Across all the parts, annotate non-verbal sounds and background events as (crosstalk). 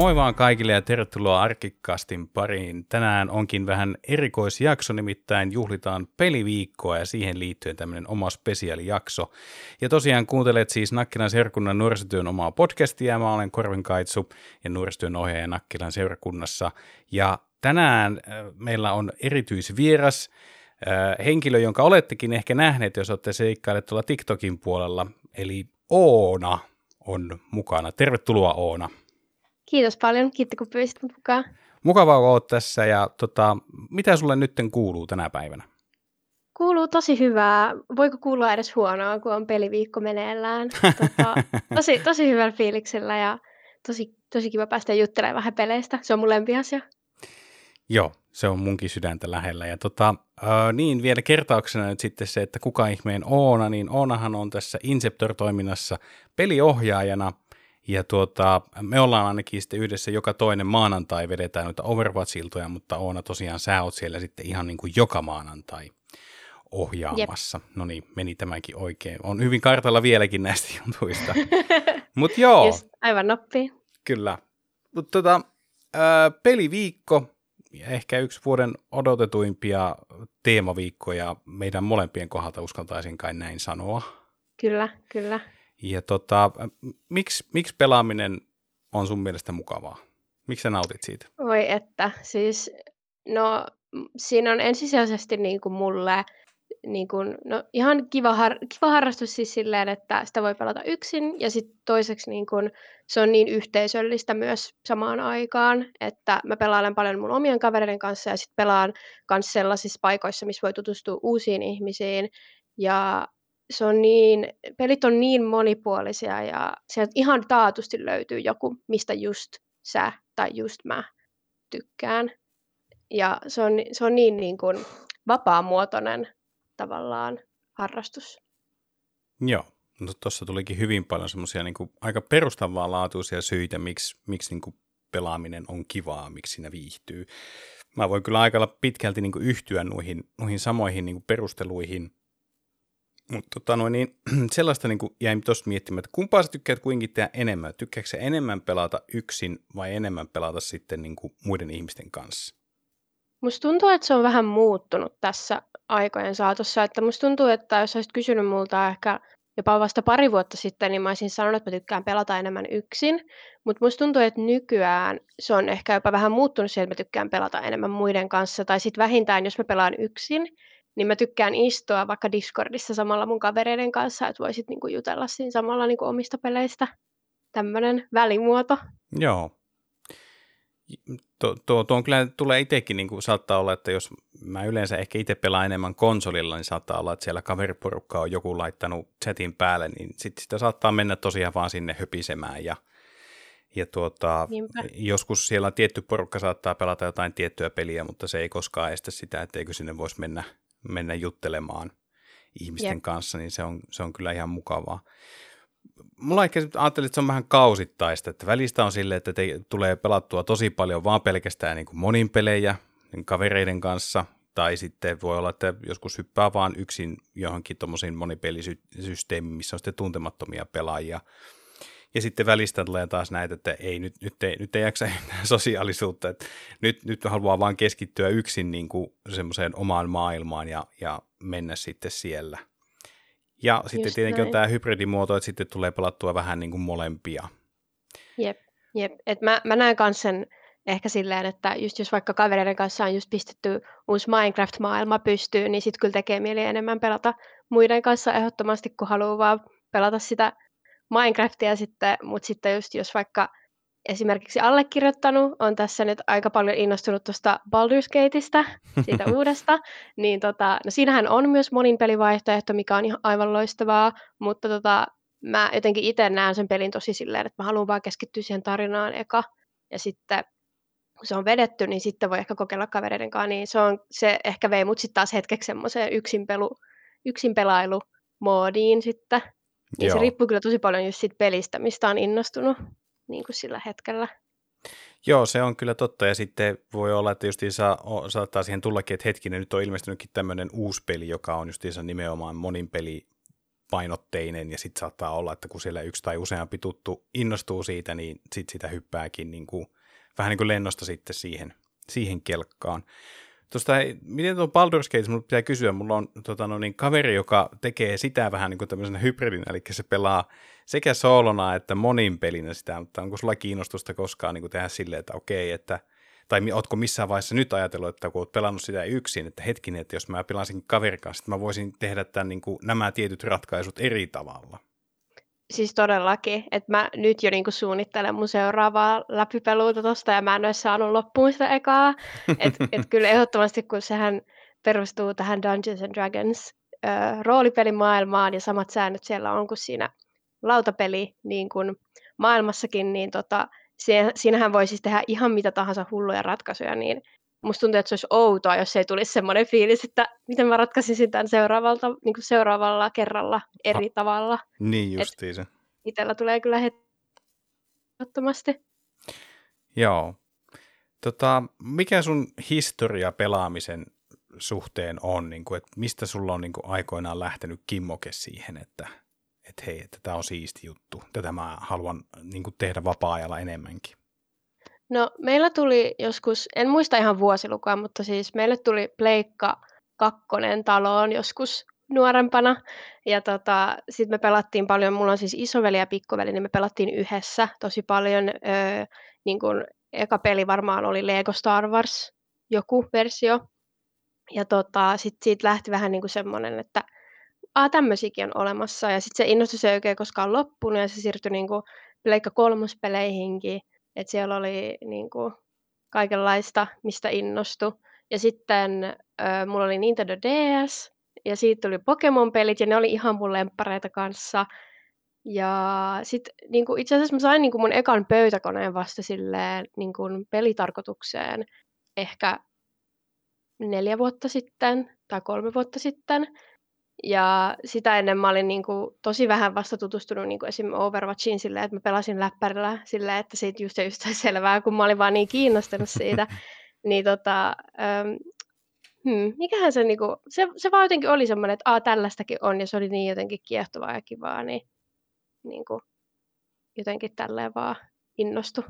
Moi vaan kaikille ja tervetuloa Arkikastin pariin. Tänään onkin vähän erikoisjakso, nimittäin juhlitaan peliviikkoa ja siihen liittyen tämmöinen oma spesiaalijakso. Ja tosiaan kuuntelet siis Nakkilan seurakunnan nuorisotyön omaa podcastia. Mä olen Korvin Kaitsu ja nuorisotyön ohjaaja Nakkilan seurakunnassa. Ja tänään äh, meillä on erityisvieras, äh, henkilö, jonka olettekin ehkä nähneet, jos olette seikkailleet tuolla TikTokin puolella, eli Oona on mukana. Tervetuloa Oona. Kiitos paljon, kiitos kun pyysit mut mukaan. Mukavaa, kun oot tässä ja tota, mitä sulle nytten kuuluu tänä päivänä? Kuuluu tosi hyvää. Voiko kuulua edes huonoa, kun on peliviikko meneillään? Tota, (laughs) tosi, tosi hyvällä fiiliksellä ja tosi, tosi kiva päästä juttelemaan vähän peleistä. Se on mun lempiasia. Joo, se on munkin sydäntä lähellä. Ja tota, äh, niin vielä kertauksena nyt sitten se, että kuka ihmeen Oona, niin Oonahan on tässä Inceptor-toiminnassa peliohjaajana – ja tuota, me ollaan ainakin sitten yhdessä joka toinen maanantai vedetään noita Overwatch-iltoja, mutta Oona tosiaan sä oot siellä sitten ihan niin kuin joka maanantai ohjaamassa. No niin, meni tämäkin oikein. On hyvin kartalla vieläkin näistä (laughs) jutuista. (laughs) Mutta joo. Just, aivan nappi. Kyllä. Mutta tota, peliviikko, ehkä yksi vuoden odotetuimpia teemaviikkoja meidän molempien kohdalta uskaltaisin kai näin sanoa. Kyllä, kyllä. Ja tota, miksi, miksi pelaaminen on sun mielestä mukavaa? Miksi sä nautit siitä? Voi että, siis no siinä on ensisijaisesti niin kuin mulle niin kuin, no, ihan kiva, har- kiva harrastus siis silleen, että sitä voi pelata yksin ja sitten toiseksi niin kuin, se on niin yhteisöllistä myös samaan aikaan, että mä pelaan paljon mun omien kavereiden kanssa ja sitten pelaan myös sellaisissa paikoissa, missä voi tutustua uusiin ihmisiin ja se on niin, pelit on niin monipuolisia ja sieltä ihan taatusti löytyy joku, mistä just sä tai just mä tykkään. Ja se on, se on niin, niin kuin vapaamuotoinen tavallaan harrastus. Joo, no tuossa tulikin hyvin paljon semmoisia niin aika perustavaa laatuisia syitä, miksi, miksi niin kuin pelaaminen on kivaa, miksi siinä viihtyy. Mä voin kyllä aika pitkälti niin kuin yhtyä noihin, noihin samoihin niin kuin perusteluihin, mutta tota noin, niin, (clears throat) sellaista niin kuin jäin tuosta miettimään, että kumpaa sä tykkäät kuitenkin tehdä enemmän? Tykkääkö enemmän pelata yksin vai enemmän pelata sitten niin kuin muiden ihmisten kanssa? Musta tuntuu, että se on vähän muuttunut tässä aikojen saatossa. Että musta tuntuu, että jos olisit kysynyt multa ehkä jopa vasta pari vuotta sitten, niin mä olisin sanonut, että mä tykkään pelata enemmän yksin. Mutta musta tuntuu, että nykyään se on ehkä jopa vähän muuttunut siihen, että mä tykkään pelata enemmän muiden kanssa. Tai sitten vähintään, jos mä pelaan yksin, niin mä tykkään istua vaikka Discordissa samalla mun kavereiden kanssa, että voisit niinku jutella siinä samalla niinku omista peleistä. Tämmöinen välimuoto. Joo. Tuo, tuo, tuo on kyllä, tulee itsekin, niin kuin saattaa olla, että jos mä yleensä ehkä itse pelaan enemmän konsolilla, niin saattaa olla, että siellä kaveriporukka on joku laittanut chatin päälle, niin sit sitä saattaa mennä tosiaan vaan sinne höpisemään ja, ja tuota, joskus siellä tietty porukka saattaa pelata jotain tiettyä peliä, mutta se ei koskaan estä sitä, etteikö sinne voisi mennä mennä juttelemaan ihmisten Jep. kanssa, niin se on, se on kyllä ihan mukavaa. Mulla ehkä ajattelin, että se on vähän kausittaista, että välistä on sille, että te, tulee pelattua tosi paljon vaan pelkästään niin kuin monin pelejä niin kavereiden kanssa, tai sitten voi olla, että joskus hyppää vaan yksin johonkin tuommoisiin monipelisysteemiin, missä on sitten tuntemattomia pelaajia, ja sitten välistä tulee taas näitä, että ei, nyt, nyt, ei, nyt ei jaksa enää (laughs) sosiaalisuutta, että nyt, nyt haluaa vaan keskittyä yksin niin kuin semmoiseen omaan maailmaan ja, ja mennä sitten siellä. Ja sitten Just tietenkin näin. on tämä hybridimuoto, että sitten tulee pelattua vähän niin kuin molempia. Jep, jep. Et mä, mä näen myös sen ehkä silleen, että just jos vaikka kavereiden kanssa on just pistetty uusi Minecraft-maailma pystyyn, niin sitten kyllä tekee mieli enemmän pelata muiden kanssa ehdottomasti, kun haluaa vaan pelata sitä Minecraftia sitten, mutta sitten just jos vaikka esimerkiksi allekirjoittanut on tässä nyt aika paljon innostunut tuosta Baldur's Gateista, siitä (laughs) uudesta, niin tota, no siinähän on myös monin pelivaihtoehto, mikä on ihan aivan loistavaa, mutta tota, mä jotenkin itse näen sen pelin tosi silleen, että mä haluan vaan keskittyä siihen tarinaan eka, ja sitten kun se on vedetty, niin sitten voi ehkä kokeilla kavereiden kanssa, niin se, on, se ehkä vei mut sitten taas hetkeksi semmoiseen yksin, pelu, yksin pelailu moodiin sitten, niin Joo. se riippuu kyllä tosi paljon just siitä pelistä, mistä on innostunut niin kuin sillä hetkellä. Joo, se on kyllä totta. Ja sitten voi olla, että justiinsa saattaa siihen tullakin, että hetkinen, nyt on ilmestynytkin tämmöinen uusi peli, joka on justiinsa nimenomaan monin peli painotteinen ja sitten saattaa olla, että kun siellä yksi tai useampi tuttu innostuu siitä, niin sitten sitä hyppääkin niin kuin, vähän niin kuin lennosta sitten siihen, siihen kelkkaan. Tuosta, miten tuo Baldur's Gate, mulla pitää kysyä, mulla on tota, no niin, kaveri, joka tekee sitä vähän niin kuin tämmöisenä hybridin, eli se pelaa sekä soolona että monin pelinä sitä, mutta onko sulla kiinnostusta koskaan niin kuin tehdä silleen, että okei, että tai ootko missään vaiheessa nyt ajatellut, että kun oot pelannut sitä yksin, että hetkinen, että jos mä pelasin kaverin kanssa, että mä voisin tehdä tämän, niin kuin, nämä tietyt ratkaisut eri tavalla? Siis todellakin, että mä nyt jo niinku suunnittelen mun seuraavaa läpipeluuta tosta ja mä en ole saanut loppuun sitä ekaa. Että (laughs) et kyllä ehdottomasti, kun sehän perustuu tähän Dungeons and Dragons ö, roolipelimaailmaan ja samat säännöt siellä on kuin siinä lautapeli niin kuin maailmassakin, niin tota, siinähän voi siis tehdä ihan mitä tahansa hulluja ratkaisuja, niin musta tuntuu, että se olisi outoa, jos ei tulisi semmoinen fiilis, että miten mä ratkaisisin tämän seuraavalta, niin kuin seuraavalla kerralla eri ha, tavalla. Niin justiin se. Itellä tulee kyllä heti Joo. Tota, mikä sun historia pelaamisen suhteen on, niin kuin, että mistä sulla on niin kuin, aikoinaan lähtenyt kimmoke siihen, että, että hei, että tämä on siisti juttu, tätä mä haluan niin kuin, tehdä vapaa-ajalla enemmänkin? No meillä tuli joskus, en muista ihan vuosilukua, mutta siis meille tuli Pleikka kakkonen taloon joskus nuorempana. Ja tota, sitten me pelattiin paljon, mulla on siis isoveli ja pikkuveli, niin me pelattiin yhdessä tosi paljon. Öö, niin kun, eka peli varmaan oli Lego Star Wars, joku versio. Ja tota, sitten siitä lähti vähän niin semmoinen, että Aa, tämmöisiäkin on olemassa. Ja sitten se innostus ei oikein koskaan loppunut ja se siirtyi niin kuin Pleikka kolmospeleihinkin. Et siellä oli niin kuin, kaikenlaista, mistä innostui. Ja sitten äh, mulla oli Nintendo DS, ja siitä tuli Pokemon-pelit, ja ne oli ihan mun lemppareita kanssa. Ja sitten niin itse asiassa mä sain niin kuin mun ekan pöytäkoneen vasta silleen, niin kuin pelitarkoitukseen ehkä neljä vuotta sitten tai kolme vuotta sitten. Ja sitä ennen mä olin niin kuin tosi vähän vasta tutustunut niin kuin esim. Overwatchiin silleen, että mä pelasin läppärillä silleen, että siitä just, just (laughs) selvää, kun mä olin vaan niin kiinnostunut siitä. (laughs) niin tota, ähm, hmm, mikähän se, niin kuin, se, se vaan jotenkin oli semmoinen, että Aa, tällaistakin on, ja se oli niin jotenkin kiehtovaa ja kivaa, niin, niin kuin, jotenkin tälleen vaan innostu.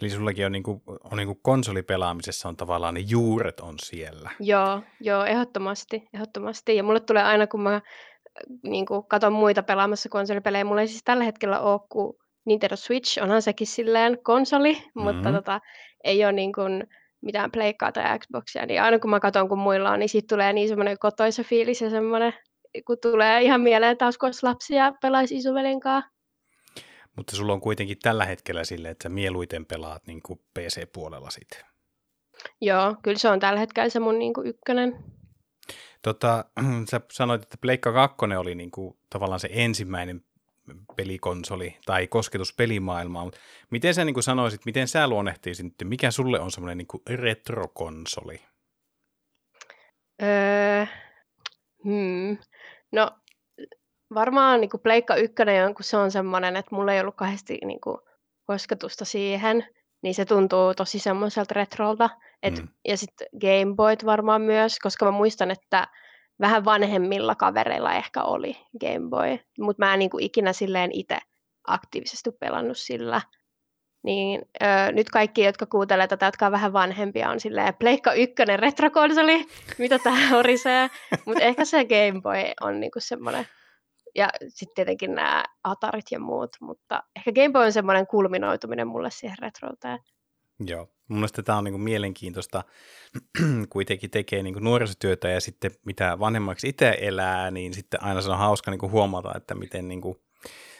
Eli sullakin on, niinku, on niinku konsolipelaamisessa on tavallaan ne juuret on siellä. Joo, joo, ehdottomasti, ehdottomasti. Ja mulle tulee aina, kun mä niin kuin, katon muita pelaamassa konsolipelejä, mulla ei siis tällä hetkellä ole kuin Nintendo Switch, onhan sekin silleen konsoli, mm-hmm. mutta tota, ei ole niin kuin, mitään pleikkaa tai Xboxia, niin aina kun mä katson, kun muilla on, niin siitä tulee niin semmoinen kotoisa fiilis ja semmoinen, kun tulee ihan mieleen taas, kun olisi lapsia pelaisi isovelin kanssa. Mutta sulla on kuitenkin tällä hetkellä sille, että sä mieluiten pelaat niin kuin PC-puolella sitten. Joo, kyllä se on tällä hetkellä se mun niin kuin ykkönen. Tota, (clears throat) sä sanoit, että Pleikka 2 oli niin kuin, tavallaan se ensimmäinen pelikonsoli tai kosketus pelimaailmaan, mutta miten sä niin kuin sanoisit, miten sä luonnehtiisit mikä sulle on semmoinen niin retrokonsoli? Öö, hmm. No varmaan niin kuin Pleikka 1, kun se on semmoinen, että mulla ei ollut kahdesti niin kuin, kosketusta siihen, niin se tuntuu tosi semmoiselta retrolta. Et, mm. Ja sitten Game Boyt varmaan myös, koska mä muistan, että vähän vanhemmilla kavereilla ehkä oli Game Boy, mutta mä en niin kuin ikinä silleen itse aktiivisesti pelannut sillä. Niin öö, nyt kaikki, jotka kuuntelee tätä, jotka on vähän vanhempia, on silleen Pleikka 1 retrokonsoli, mitä tää (laughs) horisee. Mutta ehkä se Game Boy on niinku semmoinen ja sitten tietenkin nämä Atarit ja muut, mutta ehkä Game Boy on semmoinen kulminoituminen mulle siihen retroltaan. Joo, mun mielestä tämä on niinku mielenkiintoista, (clears throat) kuitenkin tekee niinku nuorisotyötä ja sitten mitä vanhemmaksi itse elää, niin sitten aina se on hauska niinku huomata, että miten niinku,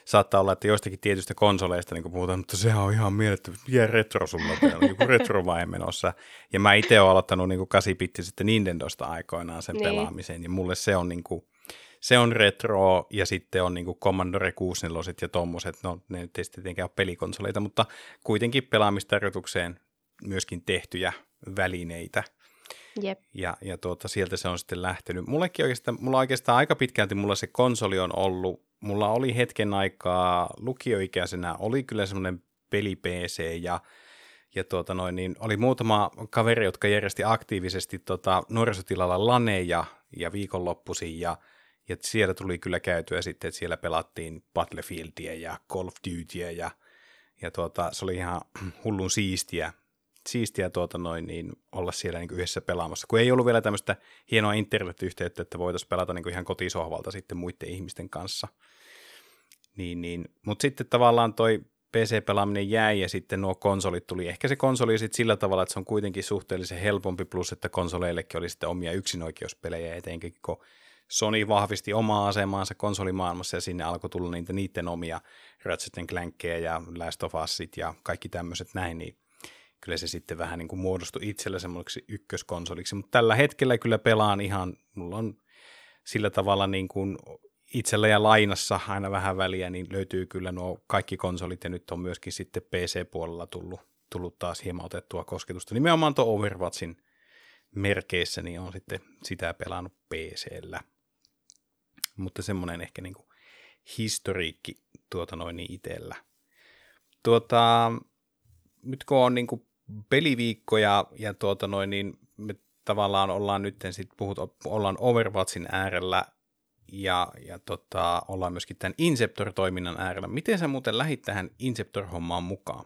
saattaa olla, että joistakin tietystä konsoleista niin puhutaan, mutta sehän on ihan mielettä, mikä retro sulla on joku retrovaihe menossa. Ja mä itse olen aloittanut niin 8 sitten Nintendosta aikoinaan sen niin. pelaamisen, ja mulle se on niin kuin, se on retro ja sitten on niin Commodore 64 ja tommoset, no ne ei tietenkään ole pelikonsoleita, mutta kuitenkin pelaamistarjoitukseen myöskin tehtyjä välineitä. Jep. Ja, ja tuota, sieltä se on sitten lähtenyt. Mullekin oikeastaan, mulla oikeastaan aika pitkälti mulla se konsoli on ollut, mulla oli hetken aikaa lukioikäisenä, oli kyllä semmoinen peli PC ja ja tuota noin, niin oli muutama kaveri, jotka järjesti aktiivisesti tota nuorisotilalla laneja ja viikonloppuisin ja Ja siellä tuli kyllä käytyä sitten, että siellä pelattiin Battlefieldia ja Call of Dutyä ja, ja tuota, se oli ihan (clears throat) hullun siistiä, siistiä tuota noin, niin olla siellä niin yhdessä pelaamassa, kun ei ollut vielä tämmöistä hienoa internetyhteyttä, että voitaisiin pelata niin ihan kotisohvalta sitten muiden ihmisten kanssa. Niin, niin. Mutta sitten tavallaan toi PC-pelaaminen jäi ja sitten nuo konsolit tuli. Ehkä se konsoli sitten sillä tavalla, että se on kuitenkin suhteellisen helpompi, plus että konsoleillekin oli sitten omia yksinoikeuspelejä, etenkin kun Sony vahvisti omaa asemaansa konsolimaailmassa ja sinne alkoi tulla niitä niiden omia Ratchet Clankkeja ja Last of Usit ja kaikki tämmöiset näin, niin kyllä se sitten vähän niin kuin muodostui itsellä semmoiksi ykköskonsoliksi, mutta tällä hetkellä kyllä pelaan ihan, mulla on sillä tavalla niin kuin itsellä ja lainassa aina vähän väliä, niin löytyy kyllä nuo kaikki konsolit ja nyt on myöskin sitten PC-puolella tullut, tullut taas hieman otettua kosketusta. Nimenomaan tuo Overwatchin merkeissä, niin on sitten sitä pelannut PCllä. Mutta semmoinen ehkä niin kuin historiikki tuota noin niin itsellä. Tuota, nyt kun on niin kuin peliviikkoja ja tuota noin, niin me tavallaan ollaan nyt sitten puhut, ollaan Overwatchin äärellä ja, ja tota, ollaan myöskin tämän Inceptor-toiminnan äärellä. Miten sä muuten lähit tähän Inceptor-hommaan mukaan?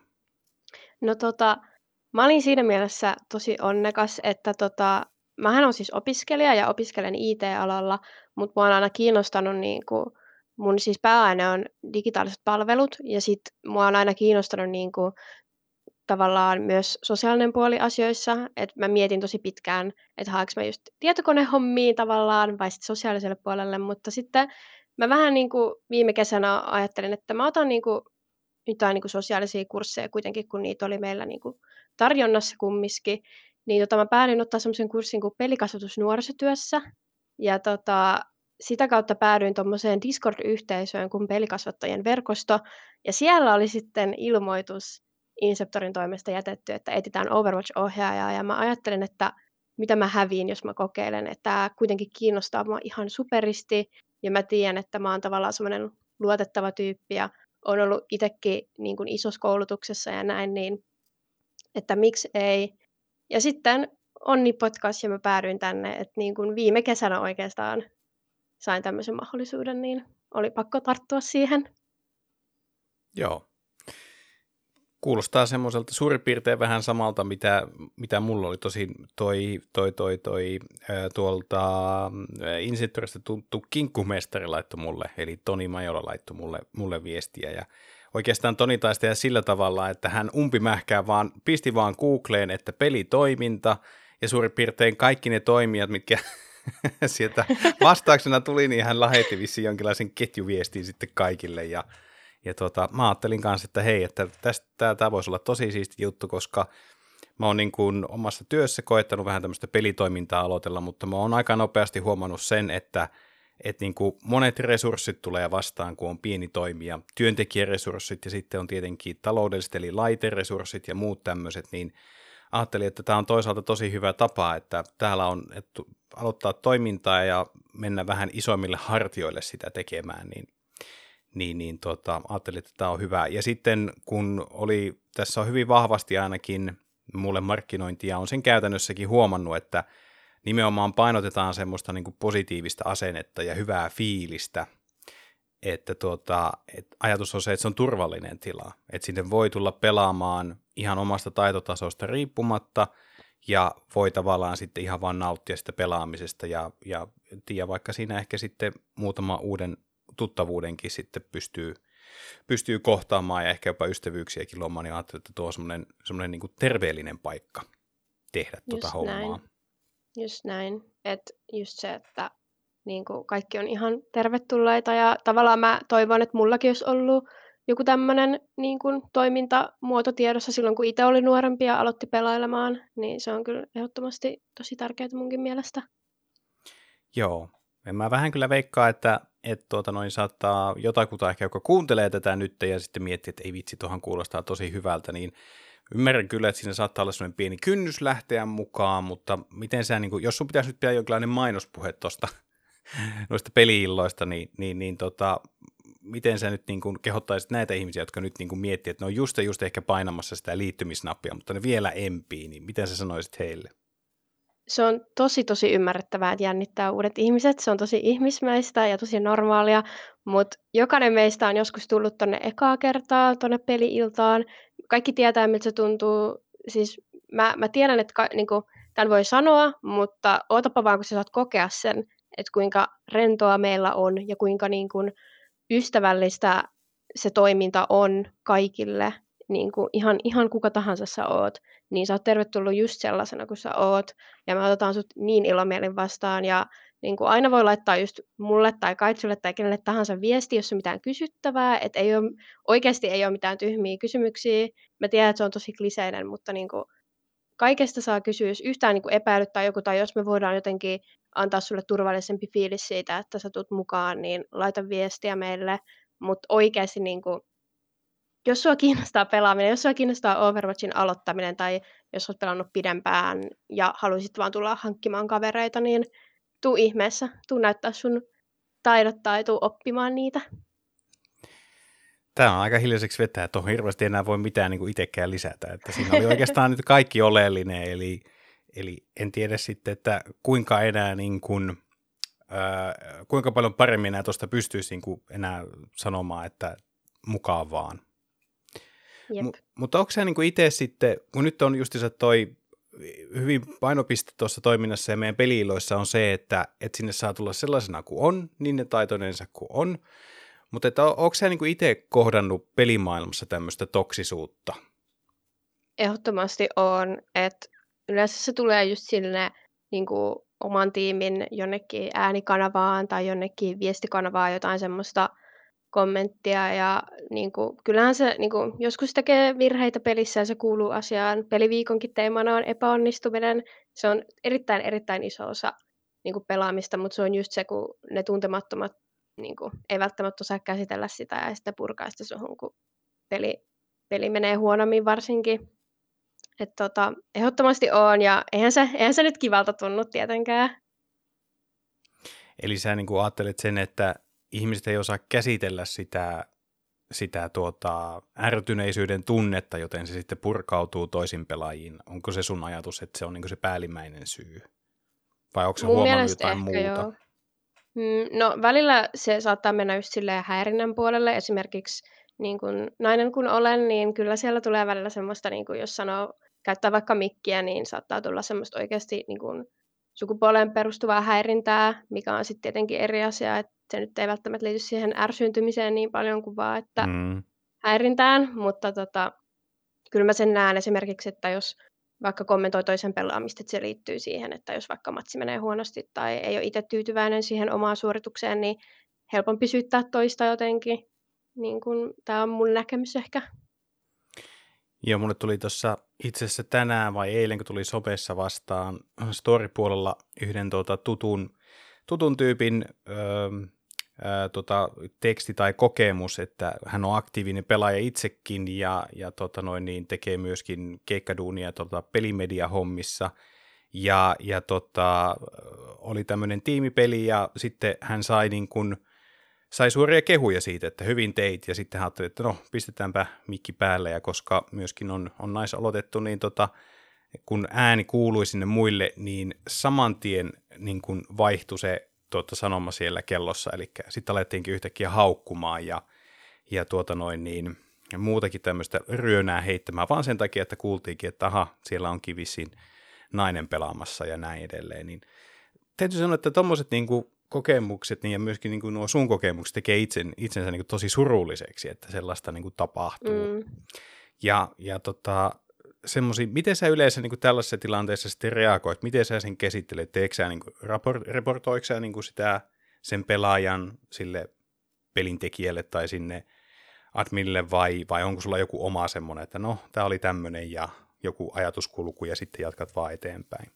No tota, mä olin siinä mielessä tosi onnekas, että tota, mähän on siis opiskelija ja opiskelen IT-alalla, mutta mua on aina kiinnostanut niin kuin, mun siis pääaine on digitaaliset palvelut ja sit mua on aina kiinnostanut niin kuin, tavallaan myös sosiaalinen puoli asioissa, että mä mietin tosi pitkään, että haanko mä just tietokonehommiin tavallaan vai sitten sosiaaliselle puolelle, mutta sitten mä vähän niin kuin viime kesänä ajattelin, että mä otan niin kuin jotain niin kuin sosiaalisia kursseja kuitenkin, kun niitä oli meillä niin kuin tarjonnassa kumminkin, niin tota, mä päädyin ottaa semmoisen kurssin kuin pelikasvatus nuorisotyössä, ja tota, sitä kautta päädyin tuommoiseen Discord-yhteisöön kuin pelikasvattajien verkosto, ja siellä oli sitten ilmoitus, Inceptorin toimesta jätetty, että etsitään Overwatch-ohjaajaa, ja mä ajattelin, että mitä mä häviin, jos mä kokeilen, että tämä kuitenkin kiinnostaa mua ihan superisti, ja mä tiedän, että mä oon tavallaan semmoinen luotettava tyyppi, ja on ollut itsekin niin isossa koulutuksessa ja näin, niin että miksi ei. Ja sitten onni podcast ja mä päädyin tänne, että niin kuin viime kesänä oikeastaan sain tämmöisen mahdollisuuden, niin oli pakko tarttua siihen. Joo, Kuulostaa semmoiselta suurin piirtein vähän samalta, mitä, mitä mulla oli. Tosi toi, toi, toi, toi ää, tuolta Insitorista tuttu kinkkumestari laittoi mulle, eli Toni Majola laittoi mulle, mulle viestiä. Ja oikeastaan Toni taisi tehdä sillä tavalla, että hän umpimähkää vaan, pisti vaan Googleen, että pelitoiminta ja suurin piirtein kaikki ne toimijat, mitkä (laughs) sieltä vastauksena tuli, niin hän lähetti vissiin jonkinlaisen ketjuviestin sitten kaikille. Ja ja tota, mä ajattelin kanssa, että hei, että tästä tämä voisi olla tosi siisti juttu, koska mä oon niin kuin omassa työssä koettanut vähän tämmöistä pelitoimintaa aloitella, mutta mä oon aika nopeasti huomannut sen, että että niin kuin monet resurssit tulee vastaan, kun on pieni toimija, työntekijäresurssit ja sitten on tietenkin taloudelliset eli laiteresurssit ja muut tämmöiset, niin ajattelin, että tämä on toisaalta tosi hyvä tapa, että täällä on että aloittaa toimintaa ja mennä vähän isommille hartioille sitä tekemään, niin niin, niin tota, ajattelin, että tämä on hyvä. Ja sitten kun oli, tässä on hyvin vahvasti ainakin mulle markkinointia, on sen käytännössäkin huomannut, että nimenomaan painotetaan semmoista niin kuin positiivista asennetta ja hyvää fiilistä, että tuota, että ajatus on se, että se on turvallinen tila, että sinne voi tulla pelaamaan ihan omasta taitotasosta riippumatta, ja voi tavallaan sitten ihan vaan nauttia sitä pelaamisesta, ja, ja tiedä, vaikka siinä ehkä sitten muutama uuden tuttavuudenkin sitten pystyy, pystyy kohtaamaan ja ehkä jopa ystävyyksiäkin luomaan, niin ajattelin, että tuo on semmoinen, semmoinen niin terveellinen paikka tehdä tuota just hommaa. Just näin. Että just se, että niin kuin kaikki on ihan tervetulleita ja tavallaan mä toivon, että mullakin olisi ollut joku tämmöinen niin kuin, toimintamuoto tiedossa silloin, kun itse oli nuorempi ja aloitti pelailemaan, niin se on kyllä ehdottomasti tosi tärkeää munkin mielestä. Joo, mä vähän kyllä veikkaa, että, että tuota noin saattaa jotakuta ehkä, joka kuuntelee tätä nyt ja sitten miettii, että ei vitsi, tuohon kuulostaa tosi hyvältä, niin ymmärrän kyllä, että siinä saattaa olla sellainen pieni kynnys lähteä mukaan, mutta miten sä, niin kuin, jos sun pitäisi nyt pitää jonkinlainen mainospuhe tuosta (laughs) noista peliilloista, niin, niin, niin tota, miten sä nyt niin kuin kehottaisit näitä ihmisiä, jotka nyt niin kuin miettii, että ne on just just ehkä painamassa sitä liittymisnappia, mutta ne vielä empii, niin miten sä sanoisit heille? Se on tosi tosi ymmärrettävää, että jännittää uudet ihmiset. Se on tosi ihmismäistä ja tosi normaalia, mutta jokainen meistä on joskus tullut tonne ekaa kertaa tonne peli-iltaan. Kaikki tietää, miltä se tuntuu. Siis mä, mä tiedän, että ka, niinku, tämän voi sanoa, mutta ootapa vaan, kun sä saat kokea sen, että kuinka rentoa meillä on ja kuinka niin kuin, ystävällistä se toiminta on kaikille, niin kuin ihan, ihan kuka tahansa sä oot, niin sä oot tervetullut just sellaisena kuin sä oot, ja me otetaan sut niin ilomielin vastaan, ja niin kuin aina voi laittaa just mulle tai Kaitsulle tai kenelle tahansa viesti, jos on mitään kysyttävää, että ei ole, oikeasti ei ole mitään tyhmiä kysymyksiä. Mä tiedän, että se on tosi kliseinen, mutta niin kuin kaikesta saa kysyä, jos yhtään niin kuin epäilyttää joku, tai jos me voidaan jotenkin antaa sulle turvallisempi fiilis siitä, että sä tulet mukaan, niin laita viestiä meille, mutta oikeasti niin kuin, jos sua kiinnostaa pelaaminen, jos sua kiinnostaa Overwatchin aloittaminen tai jos olet pelannut pidempään ja haluaisit vaan tulla hankkimaan kavereita, niin tuu ihmeessä, tuu näyttää sun taidot tai tuu oppimaan niitä. Tämä on aika hiljaiseksi vetää, että on hirveästi enää voi mitään niin kuin itsekään lisätä. Että siinä oli oikeastaan nyt kaikki oleellinen, eli, eli en tiedä sitten, että kuinka enää niin kuin, äh, kuinka paljon paremmin enää tuosta pystyisi niin kuin enää sanomaan, että mukaan M- mutta onko se niin kuin itse sitten, kun nyt on justiinsa toi hyvin painopiste tuossa toiminnassa ja meidän peliiloissa on se, että, että sinne saa tulla sellaisena kuin on, niin ne taitoinensa kuin on, mutta että onko sä niinku itse kohdannut pelimaailmassa tämmöistä toksisuutta? Ehdottomasti on, että yleensä se tulee just sinne niin kuin oman tiimin jonnekin äänikanavaan tai jonnekin viestikanavaan jotain semmoista kommenttia ja niin kuin, kyllähän se niin kuin, joskus tekee virheitä pelissä ja se kuuluu asiaan. Peliviikonkin teemana on epäonnistuminen. Se on erittäin erittäin iso osa niin kuin pelaamista, mutta se on just se, kun ne tuntemattomat niin kuin, ei välttämättä osaa käsitellä sitä ja sitten purkaa sitä suhun, kun peli, peli menee huonommin varsinkin. Et tota, ehdottomasti on, ja eihän se, eihän se nyt kivalta tunnu tietenkään. Eli sä niin kuin ajattelet sen, että ihmiset ei osaa käsitellä sitä, sitä tuota, ärtyneisyyden tunnetta, joten se sitten purkautuu toisin pelaajiin. Onko se sun ajatus, että se on niin se päällimmäinen syy? Vai onko se Mun huomannut jotain muuta? Joo. Mm, no välillä se saattaa mennä just silleen häirinnän puolelle. Esimerkiksi niin kun nainen kun olen, niin kyllä siellä tulee välillä semmoista, niin kun jos sanoo, käyttää vaikka mikkiä, niin saattaa tulla semmoista oikeasti niin kun sukupuoleen perustuvaa häirintää, mikä on sitten tietenkin eri asia, että se nyt ei välttämättä liity siihen ärsyyntymiseen niin paljon kuin vaan, että mm. häirintään, mutta tota, kyllä mä sen näen esimerkiksi, että jos vaikka kommentoi toisen pelaamista, että se liittyy siihen, että jos vaikka matsi menee huonosti tai ei ole itse tyytyväinen siihen omaan suoritukseen, niin helpompi syyttää toista jotenkin. Niin kun, tämä on mun näkemys ehkä. Joo, mulle tuli tuossa itse asiassa tänään vai eilen, kun tuli sopessa vastaan story-puolella yhden tuota, tutun, tutun tyypin öö, ää, tota, teksti tai kokemus, että hän on aktiivinen pelaaja itsekin ja, ja tota noin, niin tekee myöskin keikkaduunia tota, pelimedia-hommissa. Ja, ja tota, oli tämmöinen tiimipeli ja sitten hän sai niin kuin, sai suoria kehuja siitä, että hyvin teit, ja sitten hän ajatteli, että no, pistetäänpä mikki päälle, ja koska myöskin on, on naisaloitettu, niin tota, kun ääni kuului sinne muille, niin saman tien niin kuin vaihtui se tuota, sanoma siellä kellossa, eli sitten alettiinkin yhtäkkiä haukkumaan ja, ja tuota noin niin, ja muutakin tämmöistä ryönää heittämään, vaan sen takia, että kuultiinkin, että aha, siellä on kivisin nainen pelaamassa ja näin edelleen. Niin täytyy sanoa, että tuommoiset niin kokemukset niin ja myöskin niin kuin nuo sun kokemukset tekee itsen, itsensä niin kuin tosi surulliseksi, että sellaista niin kuin tapahtuu. Mm. Ja, ja tota, semmosia, miten sä yleensä niin kuin tällaisessa tilanteessa sitten reagoit, miten sä sen käsittelet, teekö sä, niin kuin, rapor, reportoiko sä niin kuin sitä sen pelaajan sille pelintekijälle tai sinne adminille vai, vai onko sulla joku oma semmoinen, että no, tämä oli tämmöinen ja joku ajatuskulku ja sitten jatkat vaan eteenpäin?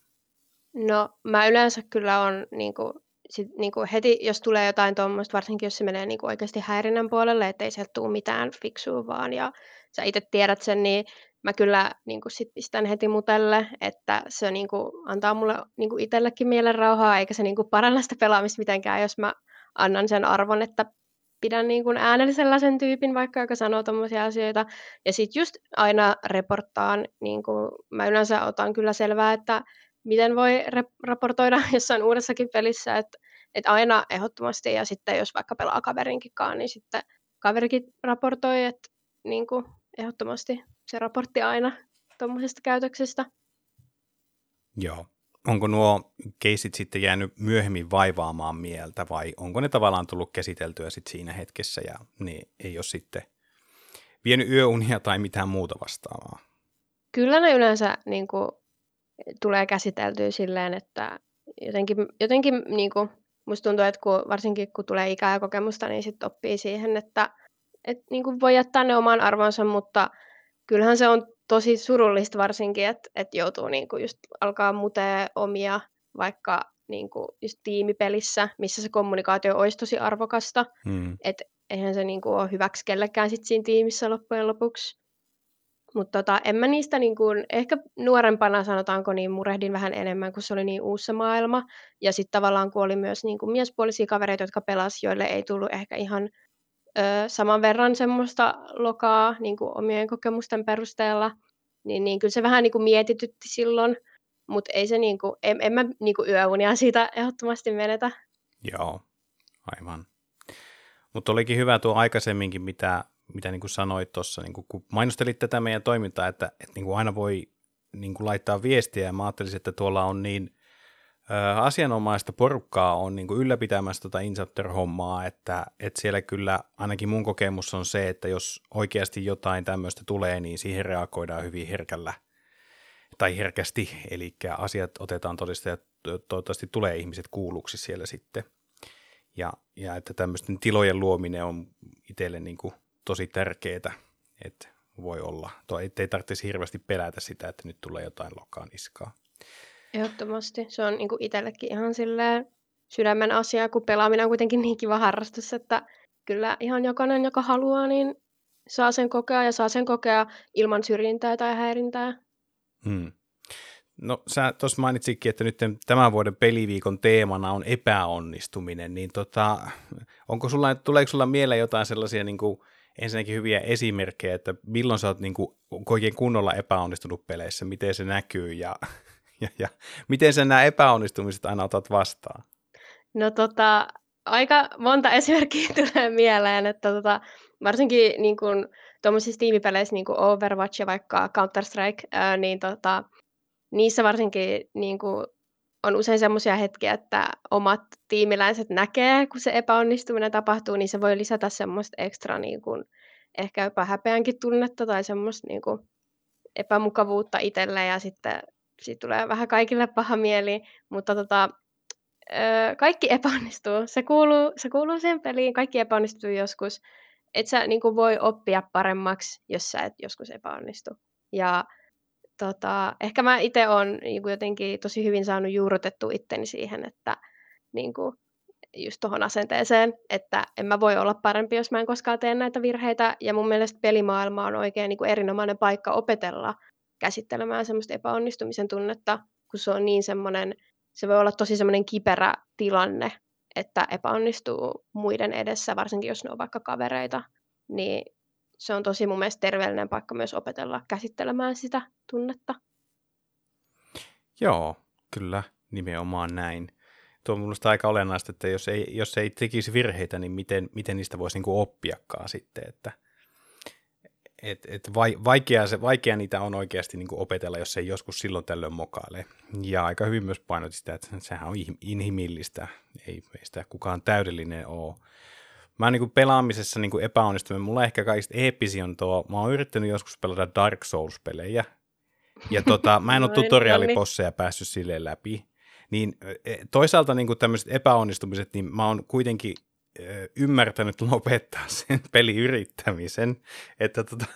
No mä yleensä kyllä on niin kuin, sit, niin kuin heti, jos tulee jotain tuommoista, varsinkin jos se menee niin kuin oikeasti häirinnän puolelle, ettei sieltä tule mitään fiksua vaan ja sä itse tiedät sen, niin mä kyllä niin kuin sit pistän heti mutelle, että se niin kuin, antaa mulle niin kuin itsellekin mielen rauhaa, eikä se niin kuin paranna sitä pelaamista mitenkään, jos mä annan sen arvon, että pidän niin kuin äänellä sellaisen tyypin vaikka, joka sanoo tommosia asioita. Ja sitten just aina reporttaan, niin kuin mä yleensä otan kyllä selvää, että miten voi raportoida (laughs) jossain uudessakin pelissä, että et aina ehdottomasti, ja sitten jos vaikka pelaa kaverinkinkaan, niin sitten kaverikin raportoi, että niin kuin, ehdottomasti se raportti aina tuommoisesta käytöksestä. Joo. Onko nuo keisit sitten jäänyt myöhemmin vaivaamaan mieltä vai onko ne tavallaan tullut käsiteltyä sitten siinä hetkessä ja niin ei ole sitten vienyt yöunia tai mitään muuta vastaavaa? Kyllä ne yleensä niin kuin, tulee käsiteltyä silleen, että jotenkin, jotenkin niin kuin, musta tuntuu, että kun, varsinkin kun tulee ikää ja kokemusta, niin sitten oppii siihen, että et, niin kuin voi jättää ne omaan arvonsa, mutta kyllähän se on tosi surullista varsinkin, että et joutuu niin kuin just alkaa mutea omia vaikka niin kuin just tiimipelissä, missä se kommunikaatio olisi tosi arvokasta. Hmm. Että eihän se niin kuin ole hyväksi kellekään sit siinä tiimissä loppujen lopuksi. Mutta tota, en mä niistä niin kuin, ehkä nuorempana sanotaanko niin murehdin vähän enemmän, kun se oli niin uusi maailma. Ja sitten tavallaan kun oli myös niin kuin miespuolisia kavereita, jotka pelasivat, joille ei tullut ehkä ihan ö, saman verran semmoista lokaa niin kuin omien kokemusten perusteella, niin, niin kyllä se vähän niin kuin mietitytti silloin, mutta ei se niin kuin, en, en mä niin kuin yöunia siitä ehdottomasti menetä. Joo, aivan. Mutta olikin hyvä tuo aikaisemminkin, mitä, mitä niin kuin sanoit tuossa, niin kun mainostelit tätä meidän toimintaa, että, että niin kuin aina voi niin kuin laittaa viestiä, ja mä ajattelin, että tuolla on niin asianomaista porukkaa on niin kuin ylläpitämässä tuota Inceptor-hommaa, että, että siellä kyllä ainakin mun kokemus on se, että jos oikeasti jotain tämmöistä tulee, niin siihen reagoidaan hyvin herkällä tai herkästi, eli asiat otetaan todista ja toivottavasti tulee ihmiset kuulluksi siellä sitten. Ja, ja että tämmöisten tilojen luominen on itselle niin kuin tosi tärkeää, että voi olla, ettei tarvitsisi hirveästi pelätä sitä, että nyt tulee jotain lokaan niskaa. Ehdottomasti. Se on niin itsellekin ihan silleen sydämen asia, kun pelaaminen on kuitenkin niin kiva harrastus, että kyllä ihan jokainen, joka haluaa, niin saa sen kokea ja saa sen kokea ilman syrjintää tai häirintää. Hmm. No sä tuossa mainitsitkin, että nyt tämän vuoden peliviikon teemana on epäonnistuminen, niin tota, onko sulla, tuleeko sulla mieleen jotain sellaisia niin kuin, ensinnäkin hyviä esimerkkejä, että milloin sä oot niin kuin, oikein kunnolla epäonnistunut peleissä, miten se näkyy ja (laughs) ja, ja miten sä nämä epäonnistumiset aina otat vastaan? No tota, aika monta (laughs) esimerkkiä tulee mieleen, että tota, varsinkin niin kun, tuommoisissa tiimipeleissä niin kuin Overwatch ja vaikka Counter-Strike, ää, niin tota, niissä varsinkin niin kuin, on usein semmoisia hetkiä, että omat tiimiläiset näkee, kun se epäonnistuminen tapahtuu, niin se voi lisätä semmoista ekstra niin kuin, ehkä jopa häpeänkin tunnetta tai semmoista niin kuin, epämukavuutta itselle ja sitten siitä tulee vähän kaikille paha mieli, mutta tota, öö, kaikki (laughs) epäonnistuu. Se kuuluu, se kuuluu siihen peliin, kaikki epäonnistuu joskus. Et sä niin kuin voi oppia paremmaksi, jos sä et joskus epäonnistu. Ja tota, ehkä mä itse olen niin kuin jotenkin tosi hyvin saanut juurrutettua itteni siihen, että niin kuin, just tuohon asenteeseen, että en mä voi olla parempi, jos mä en koskaan tee näitä virheitä. Ja mun mielestä pelimaailma on oikein niin kuin erinomainen paikka opetella käsittelemään semmoista epäonnistumisen tunnetta, kun se on niin semmoinen, se voi olla tosi semmoinen kiperä tilanne, että epäonnistuu muiden edessä, varsinkin jos ne on vaikka kavereita, niin se on tosi mun mielestä terveellinen paikka myös opetella käsittelemään sitä tunnetta. Joo, kyllä, nimenomaan näin. Tuo on minusta aika olennaista, että jos ei, jos ei tekisi virheitä, niin miten, miten niistä voisi niin oppiakaan sitten, että – et, et vaikea, se, vaikea niitä on oikeasti niin kuin opetella, jos ei joskus silloin tällöin mokaile. Ja aika hyvin myös painotit sitä, että sehän on inhimillistä, ei meistä kukaan täydellinen ole. Mä niin kuin pelaamisessa niin kuin epäonnistuminen, mulla ehkä kaikista eeppisi on tuo, mä oon yrittänyt joskus pelata Dark Souls-pelejä, ja tota, mä en ole (laughs) tutorialiposseja päässyt silleen läpi. Niin e, toisaalta niin kuin tämmöiset epäonnistumiset, niin mä oon kuitenkin ymmärtänyt lopettaa sen (laughs) peliyrittämisen, että tota,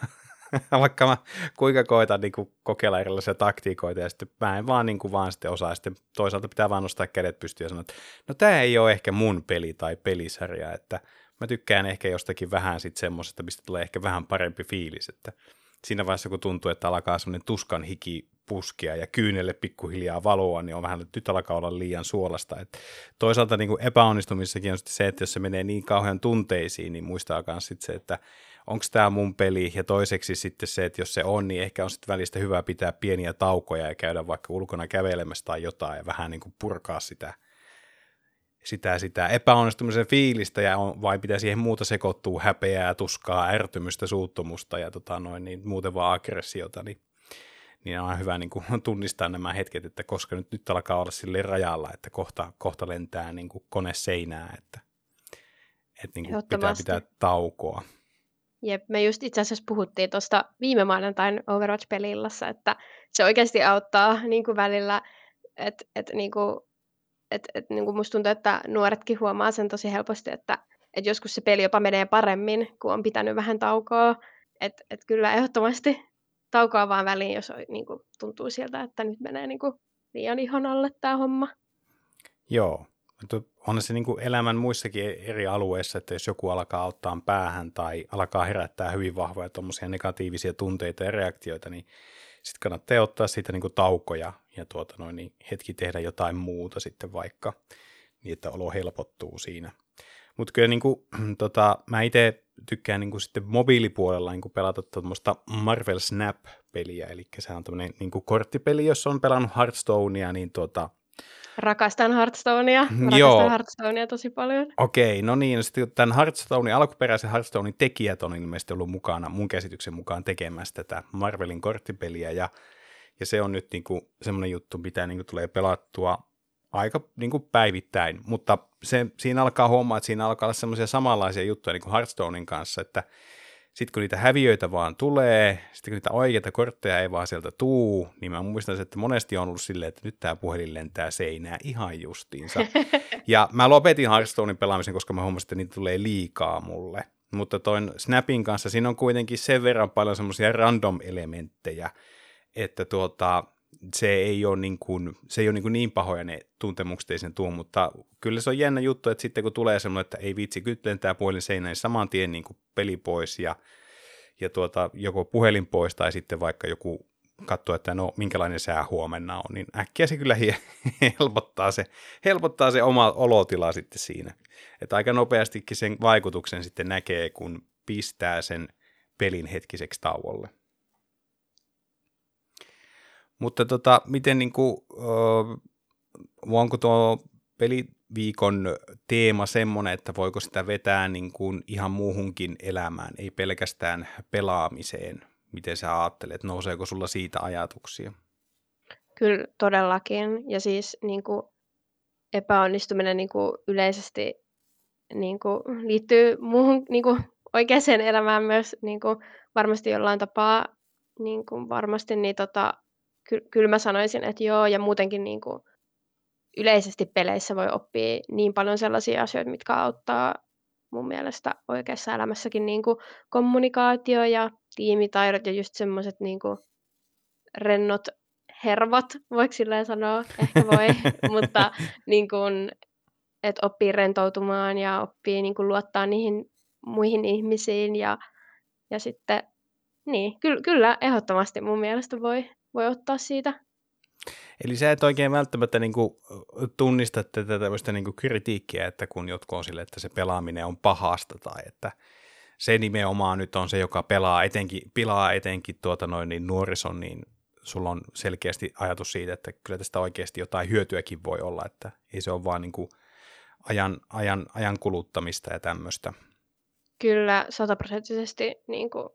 (laughs) vaikka mä kuinka koitan niin kuin kokeilla erilaisia taktiikoita ja sitten mä en vaan, niin kuin vaan sitten osaa. Sitten toisaalta pitää vaan nostaa kädet pystyyn ja sanoa, että no tämä ei ole ehkä mun peli tai pelisarja, että mä tykkään ehkä jostakin vähän sitten semmoisesta, mistä tulee ehkä vähän parempi fiilis, että siinä vaiheessa kun tuntuu, että alkaa semmoinen tuskan hiki puskia ja kyynelle pikkuhiljaa valoa, niin on vähän, että nyt alkaa olla liian suolasta. Et toisaalta niin epäonnistumissakin on se, että jos se menee niin kauhean tunteisiin, niin muistaa myös sitten se, että onko tämä mun peli, ja toiseksi sitten se, että jos se on, niin ehkä on sitten välistä hyvä pitää pieniä taukoja ja käydä vaikka ulkona kävelemässä tai jotain ja vähän niin kuin purkaa sitä, sitä, sitä epäonnistumisen fiilistä ja on, vai pitää siihen muuta sekoittua häpeää, tuskaa, ärtymystä, suuttumusta ja tota noin, niin muuten vaan aggressiota, niin, niin on hyvä niin kuin (laughs) tunnistaa nämä hetket, että koska nyt, nyt alkaa olla sille rajalla, että kohta, kohta lentää niin kuin kone seinää, että, että niin kuin pitää pitää taukoa. Jep, me just itse asiassa puhuttiin tuosta viime maanantain Overwatch-pelillassa, että se oikeasti auttaa niin kuin välillä, että et, niin kuin, et, et, niin kuin musta tuntuu, että nuoretkin huomaa sen tosi helposti, että et joskus se peli jopa menee paremmin, kun on pitänyt vähän taukoa. Että et kyllä ehdottomasti taukoa vaan väliin, jos niin kuin, tuntuu sieltä, että nyt menee niin kuin, liian ihon alle tämä homma. Joo, on se niin kuin elämän muissakin eri alueissa, että jos joku alkaa ottaa päähän tai alkaa herättää hyvin vahvoja tuommoisia negatiivisia tunteita ja reaktioita, niin sitten kannattaa ottaa siitä niin kuin taukoja ja tuota noin, niin hetki tehdä jotain muuta sitten vaikka, niin että olo helpottuu siinä. Mutta kyllä niin kuin, (clears throat) tota, mä itse tykkään niin kuin sitten mobiilipuolella niin kuin pelata tuommoista Marvel Snap-peliä, eli se on tämmöinen niin kuin korttipeli, jos on pelannut Hearthstonea, niin tuota, Rakastan Hearthstonea. Rakastan Joo. Hearthstonea tosi paljon. Okei, no niin. No sitten tämän Hearthstonein, alkuperäisen Hearthstonein tekijät on ilmeisesti ollut mukana mun käsityksen mukaan tekemässä tätä Marvelin korttipeliä. Ja, ja se on nyt niin kuin semmoinen juttu, mitä niin kuin tulee pelattua aika niin kuin päivittäin. Mutta se, siinä alkaa huomaa, että siinä alkaa olla semmoisia samanlaisia juttuja niin kuin Hearthstonein kanssa, että sitten kun niitä häviöitä vaan tulee, sitten kun niitä oikeita kortteja ei vaan sieltä tuu, niin mä muistan, että monesti on ollut silleen, että nyt tämä puhelin lentää seinää ihan justiinsa. (laughs) ja mä lopetin Hearthstonein pelaamisen, koska mä huomasin, että niitä tulee liikaa mulle. Mutta toin Snapin kanssa siinä on kuitenkin sen verran paljon semmoisia random-elementtejä, että tuota, se ei ole niin, kuin, se ei ole niin, kuin niin pahoja ne tuntemukset ei sen tuo, mutta kyllä se on jännä juttu, että sitten kun tulee semmoinen, että ei vitsi, kyllä lentää puhelin seinään, niin saman tien niin kuin peli pois ja, ja tuota, joko puhelin pois tai sitten vaikka joku katsoo, että no minkälainen sää huomenna on, niin äkkiä se kyllä helpottaa se, helpottaa se oma olotila sitten siinä. Että aika nopeastikin sen vaikutuksen sitten näkee, kun pistää sen pelin hetkiseksi tauolle. Mutta tota, miten niin kuin, onko tuo peliviikon teema semmoinen, että voiko sitä vetää niin kuin ihan muuhunkin elämään, ei pelkästään pelaamiseen? Miten sä ajattelet, nouseeko sulla siitä ajatuksia? Kyllä todellakin. Ja siis niin kuin epäonnistuminen niin kuin yleisesti niin kuin liittyy muuhun niin kuin oikeaan elämään myös niin kuin varmasti jollain tapaa niin kuin varmasti niin tota, ky- kyllä mä sanoisin, että joo, ja muutenkin niin kuin yleisesti peleissä voi oppia niin paljon sellaisia asioita, mitkä auttaa mun mielestä oikeassa elämässäkin niin kuin kommunikaatio ja tiimitaidot ja just semmoiset niin kuin rennot hervot, voiko silleen sanoa, ehkä voi, (laughs) mutta niin kuin, että oppii rentoutumaan ja oppii niin kuin luottaa niihin muihin ihmisiin ja, ja sitten niin, ky- kyllä ehdottomasti mun mielestä voi, voi ottaa siitä. Eli sä et oikein välttämättä niin kuin tunnista tätä tämmöistä niin kuin kritiikkiä, että kun jotkut on sille, että se pelaaminen on pahasta tai että se nimenomaan nyt on se, joka pelaa etenkin, pilaa etenkin tuota noin niin nuorison, niin sulla on selkeästi ajatus siitä, että kyllä tästä oikeasti jotain hyötyäkin voi olla, että ei se ole vaan niin kuin ajan, ajan, ajan kuluttamista ja tämmöistä. Kyllä, sataprosenttisesti niin kuin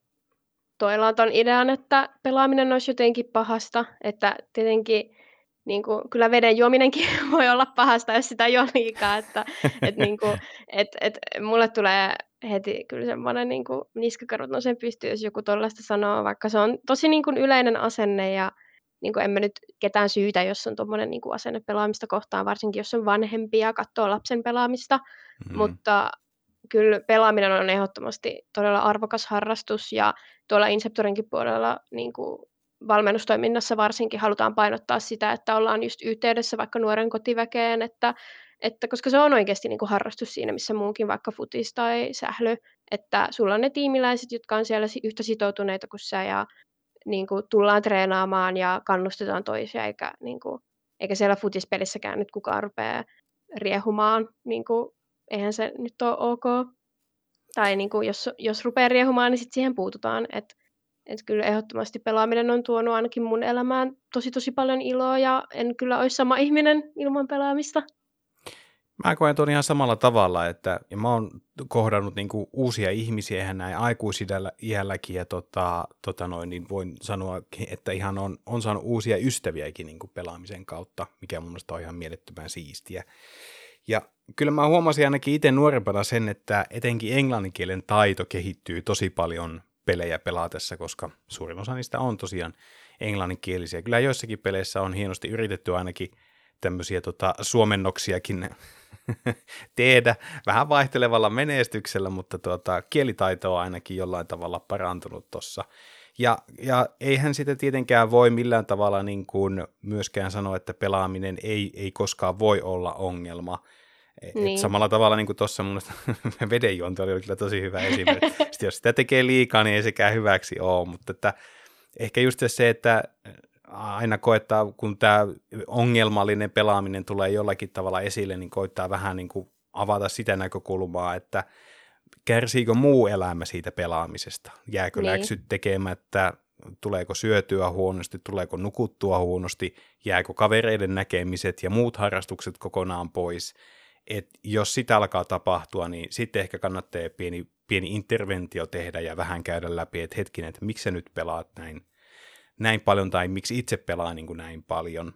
toillaan ton idean, että pelaaminen olisi jotenkin pahasta, että tietenkin niin kuin, kyllä veden juominenkin (laughs) voi olla pahasta, jos sitä jo liikaa, että et, (laughs) niin kuin, et, et, mulle tulee heti kyllä semmoinen niin kuin, niskakarut nousee pystyy, jos joku tuollaista sanoo, vaikka se on tosi niin kuin, yleinen asenne ja niin kuin, en mä nyt ketään syytä, jos on tuommoinen niin asenne pelaamista kohtaan, varsinkin jos on vanhempi ja katsoo lapsen pelaamista, mm. mutta kyllä pelaaminen on ehdottomasti todella arvokas harrastus ja tuolla Inceptorinkin puolella niin kuin valmennustoiminnassa varsinkin halutaan painottaa sitä, että ollaan just yhteydessä vaikka nuoren kotiväkeen, että, että koska se on oikeasti niin kuin harrastus siinä, missä muunkin vaikka futis tai sähly, että sulla on ne tiimiläiset, jotka on siellä yhtä sitoutuneita kuin sä ja niin kuin tullaan treenaamaan ja kannustetaan toisia, eikä, niin kuin, eikä siellä futispelissäkään nyt kukaan rupea riehumaan niin kuin eihän se nyt ole ok. Tai niin kuin, jos, jos rupeaa riehumaan, niin sitten siihen puututaan. Et, et kyllä ehdottomasti pelaaminen on tuonut ainakin mun elämään tosi tosi paljon iloa ja en kyllä olisi sama ihminen ilman pelaamista. Mä koen tuon ihan samalla tavalla, että ja mä oon kohdannut niinku uusia ihmisiä ihan näin aikuisidälläkin ja tota, tota noin, niin voin sanoa, että ihan on, on saanut uusia ystäviäkin niinku pelaamisen kautta, mikä mun mielestä on ihan mielettömän siistiä. Ja kyllä mä huomasin ainakin itse nuorempana sen, että etenkin englanninkielen taito kehittyy tosi paljon pelejä pelaatessa, koska suurin osa niistä on tosiaan englanninkielisiä. Kyllä joissakin peleissä on hienosti yritetty ainakin tämmöisiä tota, suomennoksiakin (laughs) tehdä vähän vaihtelevalla menestyksellä, mutta tuota, kielitaito on ainakin jollain tavalla parantunut tuossa. Ja, ja eihän sitä tietenkään voi millään tavalla niin kuin myöskään sanoa, että pelaaminen ei, ei koskaan voi olla ongelma. E, niin. Et samalla tavalla niin kuin tuossa mun (laughs) vedenjuonti oli kyllä tosi hyvä esimerkki. (laughs) Sitten jos sitä tekee liikaa, niin ei sekään hyväksi ole, mutta että ehkä just se, että aina koettaa, kun tämä ongelmallinen pelaaminen tulee jollakin tavalla esille, niin koittaa vähän niin kuin avata sitä näkökulmaa, että kärsiikö muu elämä siitä pelaamisesta? Jääkö niin. läksyt tekemättä? Tuleeko syötyä huonosti? Tuleeko nukuttua huonosti? Jääkö kavereiden näkemiset ja muut harrastukset kokonaan pois? Et jos sitä alkaa tapahtua, niin sitten ehkä kannattaa pieni, pieni interventio tehdä ja vähän käydä läpi, että hetkinen, että miksi sä nyt pelaat näin näin paljon tai miksi itse pelaa niin kuin näin paljon.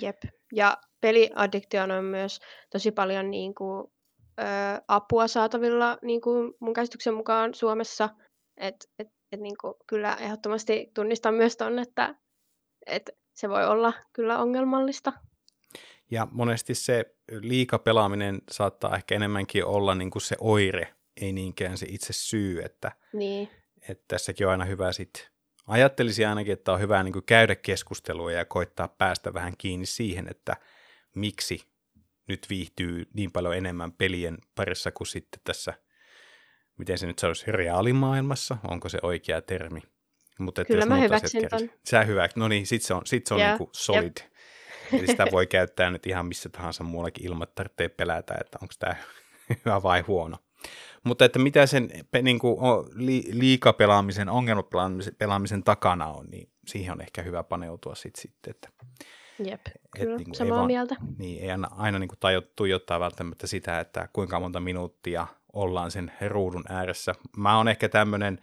Jep, ja peliaddiktioon on myös tosi paljon niin kuin, ö, apua saatavilla niin kuin mun käsityksen mukaan Suomessa, että et, et, niin kuin, kyllä ehdottomasti tunnistan myös ton, että et se voi olla kyllä ongelmallista. Ja monesti se liikapelaaminen saattaa ehkä enemmänkin olla niin kuin se oire, ei niinkään se itse syy, että, niin. että tässäkin on aina hyvä sitten ajattelisin ainakin, että on hyvä niin kuin käydä keskustelua ja koittaa päästä vähän kiinni siihen, että miksi nyt viihtyy niin paljon enemmän pelien parissa kuin sitten tässä, miten se nyt sanoisi, reaalimaailmassa, onko se oikea termi? Mutta Kyllä mä hyväksyn ton. Sä hyvä, no niin, sit se on, sit se on yeah. niin kuin solid. Yep. Eli sitä voi käyttää nyt ihan missä tahansa muuallakin ilman, että tarvitsee pelätä, että onko tämä (laughs) hyvä vai huono. Mutta että mitä sen niin kuin, li, liikapelaamisen, ongelmapelaamisen takana on, niin siihen on ehkä hyvä paneutua sitten. Sit, että, Jep, kyllä, niin kuin, samaa vaan, mieltä. Niin, ei aina, aina niin kuin tuijottaa välttämättä sitä, että kuinka monta minuuttia ollaan sen ruudun ääressä. Mä oon ehkä tämmöinen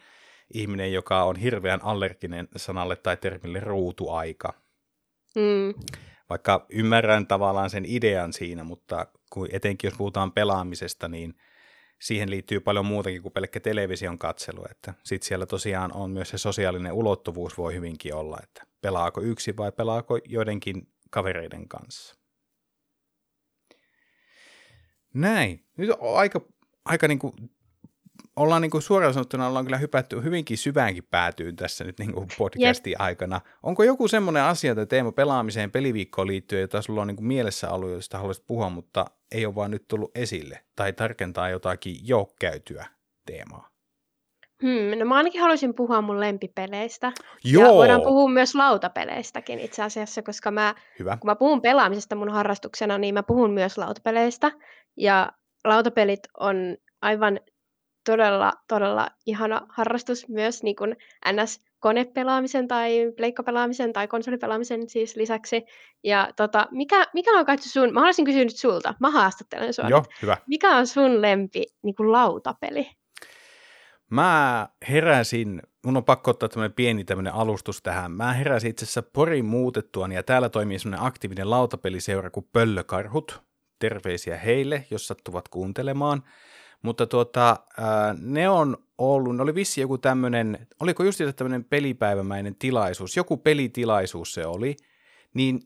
ihminen, joka on hirveän allerginen sanalle tai termille ruutuaika. Mm. Vaikka ymmärrän tavallaan sen idean siinä, mutta kun, etenkin jos puhutaan pelaamisesta, niin – siihen liittyy paljon muutakin kuin pelkkä television katselu, että sitten siellä tosiaan on myös se sosiaalinen ulottuvuus voi hyvinkin olla, että pelaako yksi vai pelaako joidenkin kavereiden kanssa. Näin. Nyt on aika, aika niin kuin ollaan niin kuin suoraan sanottuna ollaan kyllä hypätty hyvinkin syväänkin päätyyn tässä nyt niin kuin podcastin yep. aikana. Onko joku semmoinen asia tai teema pelaamiseen peliviikkoon liittyen, jota sulla on niin kuin mielessä ollut, josta haluaisit puhua, mutta ei ole vaan nyt tullut esille, tai tarkentaa jotakin jo käytyä teemaa? Hmm, no mä ainakin haluaisin puhua mun lempipeleistä. Joo. Ja voidaan puhua myös lautapeleistäkin itse asiassa, koska mä, Hyvä. kun mä puhun pelaamisesta mun harrastuksena, niin mä puhun myös lautapeleistä. Ja lautapelit on aivan todella, todella ihana harrastus myös niin kuin NS-konepelaamisen tai pleikkapelaamisen tai konsolipelaamisen siis lisäksi. Ja tota, mikä, mikä on kaikki sun, mä haluaisin kysyä nyt sulta, mä haastattelen sua Joo, hyvä. Mikä on sun lempi niin kuin lautapeli? Mä heräsin, mun on pakko ottaa tämmöinen pieni tämmöinen alustus tähän. Mä heräsin itse asiassa Porin muutettua, ja täällä toimii semmoinen aktiivinen lautapeliseura kuin Pöllökarhut. Terveisiä heille, jos sattuvat kuuntelemaan. Mutta tuota, ne on ollut, ne oli vissi joku tämmöinen, oliko just tämmöinen pelipäivämäinen tilaisuus, joku pelitilaisuus se oli, niin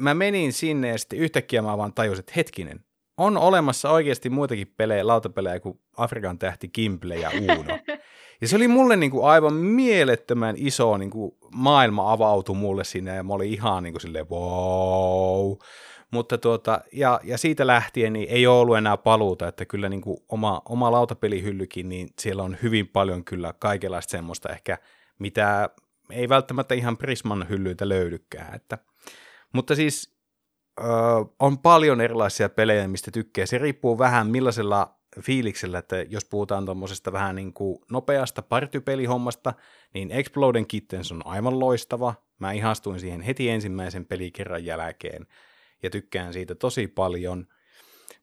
mä menin sinne ja sitten yhtäkkiä mä vaan tajusin, että hetkinen, on olemassa oikeasti muitakin pelejä, lautapelejä kuin Afrikan tähti Kimble ja Uno. (laughs) Ja se oli mulle niin kuin aivan mielettömän iso niin kuin maailma avautui mulle sinne ja mä olin ihan niin kuin silleen wow. Mutta tuota, ja, ja siitä lähtien niin ei ole ollut enää paluuta, että kyllä niin kuin oma, oma lautapelihyllykin, niin siellä on hyvin paljon kyllä kaikenlaista semmoista ehkä, mitä ei välttämättä ihan Prisman hyllyitä löydykään. Että, mutta siis ö, on paljon erilaisia pelejä, mistä tykkää. Se riippuu vähän millaisella fiiliksellä, että jos puhutaan tuommoisesta vähän niin kuin nopeasta partypelihommasta, niin Exploden Kittens on aivan loistava. Mä ihastuin siihen heti ensimmäisen pelikerran jälkeen ja tykkään siitä tosi paljon.